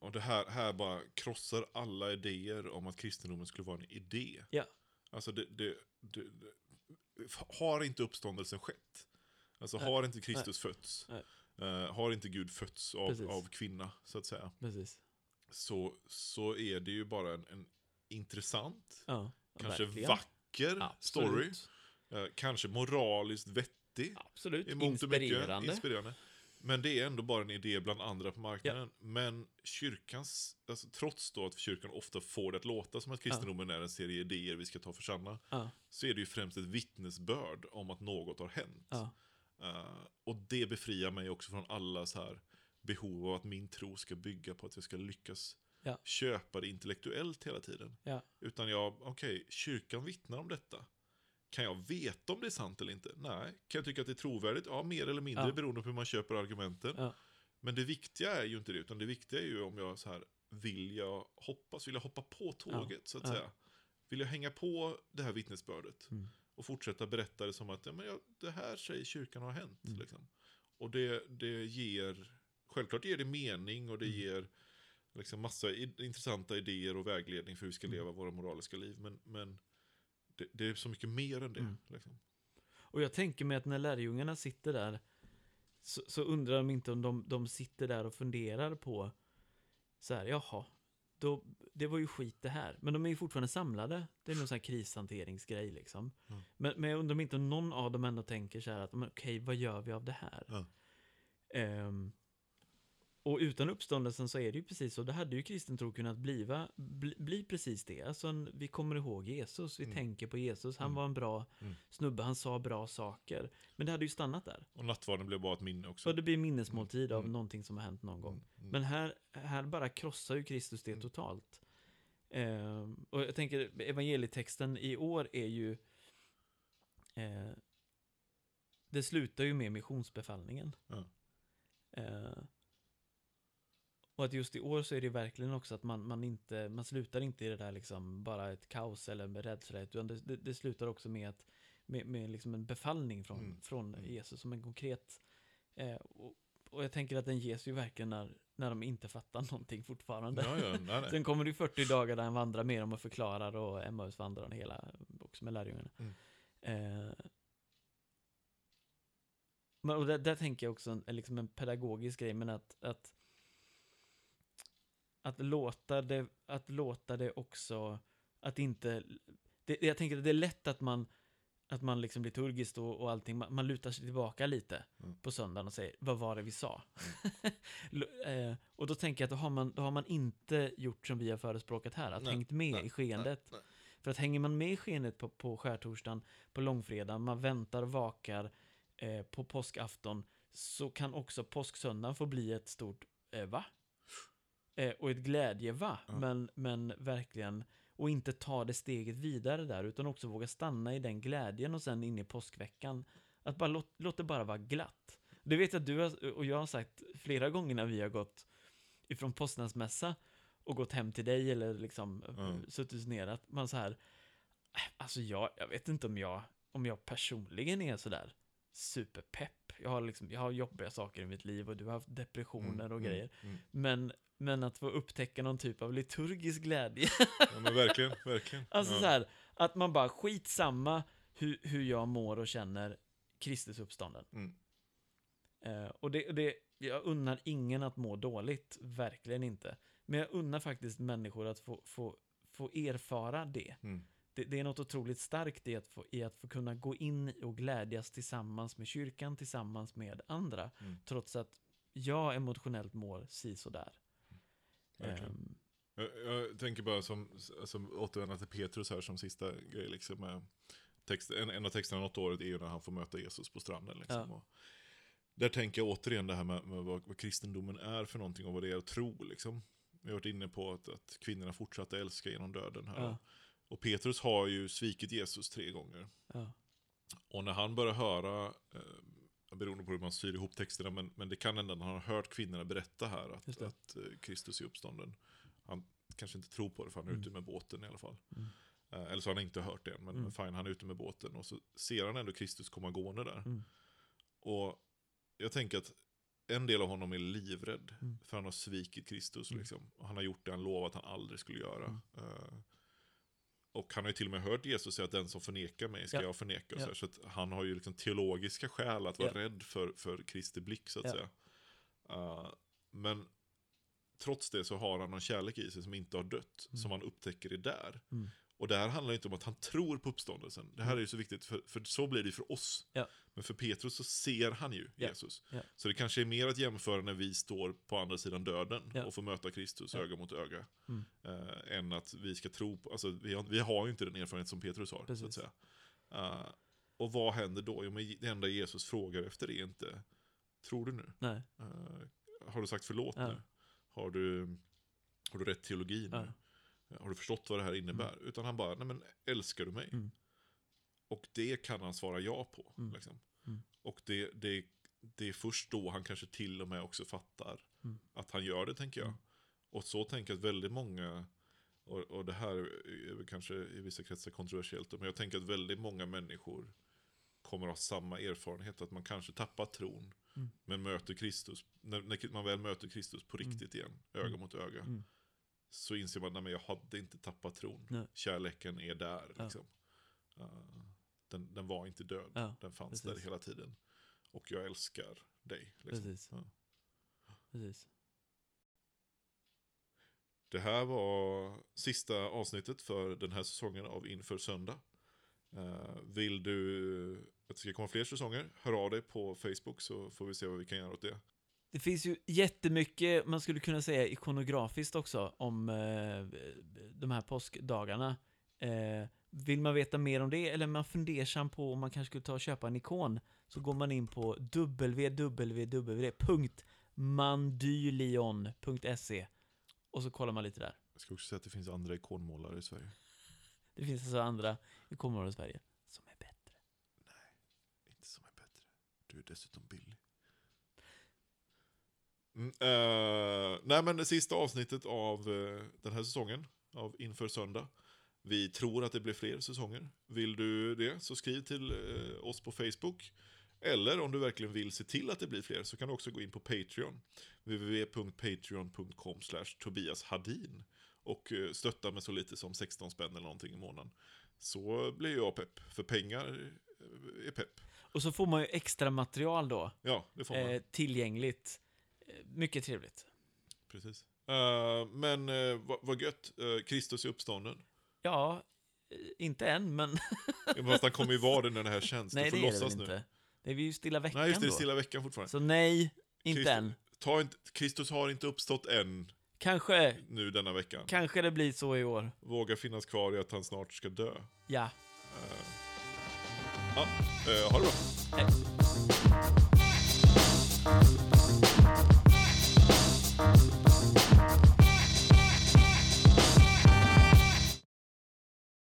Och det här, här bara krossar alla idéer om att kristendomen skulle vara en idé. Ja. Alltså det, det, det, har inte uppståndelsen skett? Alltså Nej. har inte Kristus fötts? Nej. Eh, har inte Gud fötts av, Precis. av kvinna, så att säga? precis. Så, så är det ju bara en, en intressant, Ja, kanske verkligen. vacker story. Absolut. Eh, kanske moraliskt vettig. Absolut. Inspirerande. inspirerande. Men det är ändå bara en idé bland andra på marknaden. Men kyrkans, alltså, trots då att kyrkan ofta får det att låta som att kristendomen är en serie idéer vi ska ta för sanna, Ja, så är det ju främst ett vittnesbörd om att något har hänt. ja, Eh, och det befriar mig också från alla så här behov av att min tro ska bygga på att jag ska lyckas Ja. köpa det intellektuellt hela tiden. ja, Utan jag, okej, kyrkan vittnar om detta. Kan jag veta om det är sant eller inte? Nej. Kan jag tycka att det är trovärdigt? Ja, mer eller mindre Ja. beroende på hur man köper argumenten. Ja. Men det viktiga är ju inte det, utan det viktiga är ju om jag så här, vill jag hoppas, vill jag hoppa på tåget så att säga. Vill jag hänga på det här vittnesbördet Mm. och fortsätta berätta det som att ja, men jag, det här säger kyrkan har hänt. Mm. Liksom. Och det, det ger, självklart ger det mening och det Mm. ger liksom massa intressanta idéer och vägledning för hur vi ska Mm. leva våra moraliska liv. Men, men det, det är så mycket mer än det. Mm. Liksom. Och jag tänker mig att när lärjungarna sitter där så, så undrar de inte om de, de sitter där och funderar på så här, jaha, då, det var ju skit det här. Men de är ju fortfarande samlade. Det är någon sån här krishanteringsgrej liksom. Mm. Men, men jag undrar om inte någon av dem ändå tänker så här att, okej, vad gör vi av det här? Ja. Och utan uppståndelsen så är det ju precis så. Det hade ju kristen tro kunnat bliva, bli, bli precis det. Alltså, en- vi kommer ihåg Jesus, vi Mm. tänker på Jesus. Han Mm. var en bra Mm. snubbe, han sa bra saker. Men det hade ju stannat där. Och nattvarden blev bara ett minne också. Så det blir minnesmåltid av Mm. någonting som har hänt någon gång. Mm, mm. Men här, här bara krossar ju Kristus det totalt. Ehm, och jag tänker, evangelietexten i år är ju... Eh, det slutar ju med missionsbefallningen. Eh, och att just i år så är det verkligen också att man, man inte, man slutar inte i det där liksom bara ett kaos eller med rädsla, utan det, det, det slutar också med att med, med liksom en befallning från, Mm. från Mm. Jesus som en konkret eh, och, och jag tänker att den ges ju verkligen när, när de inte fattar någonting fortfarande. Ja, ja, nej, nej. Sen kommer det ju 40 dagar där han vandrar med dem och förklarar och Emmausvandrarna hela, också med lärjungarna. Mm. Eh, men och där, där tänker jag också en, liksom en pedagogisk grej, men att, att att låta det, att låta det också, att inte, det, jag tänker att det är lätt att man, att man liksom liturgiskt och, och allting, man, man lutar sig tillbaka lite Mm. på söndagen och säger, vad var det vi sa? L- eh, och då tänker jag att då har, man, då har man inte gjort som vi har förespråkat här, att Nej, hängt med nej, i skeendet. nej. För att hänger man med i skeendet på, på skärtorsdagen, på långfredagen, man väntar och vakar eh, på påskafton, så kan också påsksöndagen få bli ett stort eh, va? Eh, och ett glädje va? Ja. Men, men verkligen, och inte ta det steget vidare där, utan också våga stanna i den glädjen och sen in i påskveckan. Att bara låt, låt det bara vara glatt. Det vet jag att du och jag har sagt flera gånger när vi har gått ifrån påskdagsmässa och gått hem till dig eller liksom Mm. suttit ner att man så här, "Äh, alltså jag, jag vet inte om jag, om jag personligen är sådär superpepp. Jag har liksom, jag har jobbiga saker i mitt liv och du har haft depressioner Mm, och mm, grejer. mm. Men, men att få upptäcka någon typ av liturgisk glädje. Ja, men verkligen, verkligen. Alltså ja. så här, att man bara skitsamma hur, hur jag mår och känner Kristus uppstånden. Mm. Eh, och det, det, jag unnar ingen att må dåligt, verkligen inte. Men jag unnar faktiskt människor att få, få, få erfara det. Mm. det. Det är något otroligt starkt i att, få, i att få kunna gå in och glädjas tillsammans med kyrkan, tillsammans med andra. Mm. Trots att jag emotionellt mår si sådär. Verkligen. Ehm, Jag, jag tänker bara som, som återvända till Petrus här som sista grej. Liksom, text, en, en av texterna något året är ju när han får möta Jesus på stranden. Liksom, Ja. och där tänker jag återigen det här med, med vad, vad kristendomen är för någonting och vad det är att tro. Liksom. Vi har varit inne på att, att kvinnorna fortsatte älska genom döden. här. Ja. Och Petrus har ju svikit Jesus tre gånger. ja, Och när han börjar höra, eh, beroende på hur man styr ihop texterna, men, men det kan när han har hört kvinnorna berätta här att, att eh, Kristus är uppstånden. Han kanske inte tror på det för han är Mm. ute med båten i alla fall. Mm. Eh, eller så har han inte hört det än, men Mm. fine, han är ute med båten. Och så ser han ändå Kristus komma gående där. Mm. Och jag tänker att en del av honom är livrädd, Mm. för han har svikit Kristus. Mm. Liksom. Och han har gjort det han lovat att han aldrig skulle göra. Mm. Och han har ju till och med hört Jesus säga att den som förnekar mig ska Ja. jag förneka. Och Ja. så, så att han har ju liksom teologiska skäl att vara Ja. rädd för, för Kristi blick så att säga. Eh, men trots det så har han någon kärlek i sig som inte har dött, Mm. som han upptäcker är där. Mm. Och det här handlar inte om att han tror på uppståndelsen. Det här är ju så viktigt, för, för så blir det ju för oss. Ja. Men för Petrus så ser han ju. Jesus. Ja. Så det kanske är mer att jämföra när vi står på andra sidan döden och får möta Kristus öga mot öga. Mm. Eh, än att vi ska tro på, alltså vi har, vi har ju inte den erfarenhet som Petrus har. Så att säga. Eh, och vad händer då? Jo, men det enda Jesus frågar efter är inte, tror du nu? Eh, har du sagt förlåt nu? Har du, har du rätt teologi nu? Har du förstått vad det här innebär? Utan han bara, nej men älskar du mig? Mm. Och det kan han svara ja på. Mm. Liksom. Mm. Och det, det, det är först då han kanske till och med också fattar Mm. att han gör det, tänker jag. Mm. Och så tänker jag att väldigt många, och, och det här är kanske i vissa kretsar kontroversiellt, men jag tänker att väldigt många människor kommer ha samma erfarenhet, att man kanske tappar tron, Mm. men möter Kristus, när, när man väl möter Kristus på riktigt igen, öga Mm. mot öga, Mm. Så inser man att jag hade inte tappat tron. Nej. Kärleken är där. Ja. Liksom. Uh, den, den var inte död, Ja, den fanns precis. där hela tiden. Och jag älskar dig. Liksom. precis. Ja. Precis. Det här var sista avsnittet för den här säsongen av Inför Söndag. Eh, vill du att det ska komma fler säsonger, hör av dig på Facebook så får vi se vad vi kan göra åt det. Det finns ju jättemycket, man skulle kunna säga ikonografiskt också, om eh, de här påskdagarna. Eh, vill man veta mer om det, eller är man fundersam på om man kanske skulle ta och köpa en ikon, så går man in på www.mandylion.se och så kollar man lite där. Jag ska också säga att det finns andra ikonmålare i Sverige. Det finns alltså andra ikonmålare i Sverige som är bättre. Inte som är bättre. Du är dessutom billig. Mm, eh, nej men det sista avsnittet av eh, den här säsongen, av Inför Söndag. Vi tror att det blir fler säsonger. Vill du det så skriv till eh, oss på Facebook. Eller om du verkligen vill se till att det blir fler så kan du också gå in på Patreon. www.patreon.com Tobias Hadin. Och eh, stötta med så lite som 16 spänn eller någonting i månaden. Så blir jag pepp. För pengar eh, är pepp. Och så får man ju extra material då, Ja, det får man. eh, tillgängligt. Mycket trevligt. Precis. Eh, men uh, vad, vad gött. Eh, Kristus är uppstånden. Ja, inte än, men Fast han kommer ju vara det när det här känns. nej, får det är det nu. inte. Det är ju stilla veckan Nej, just det. Det är då. stilla veckan fortfarande. Så nej, inte Kristus- än. Ta inte, Kristus har inte uppstått än Kanske, nu denna veckan. kanske det blir så i år. Vågar finnas kvar i att han snart ska dö. Ja. Ja, ha det bra. Hej.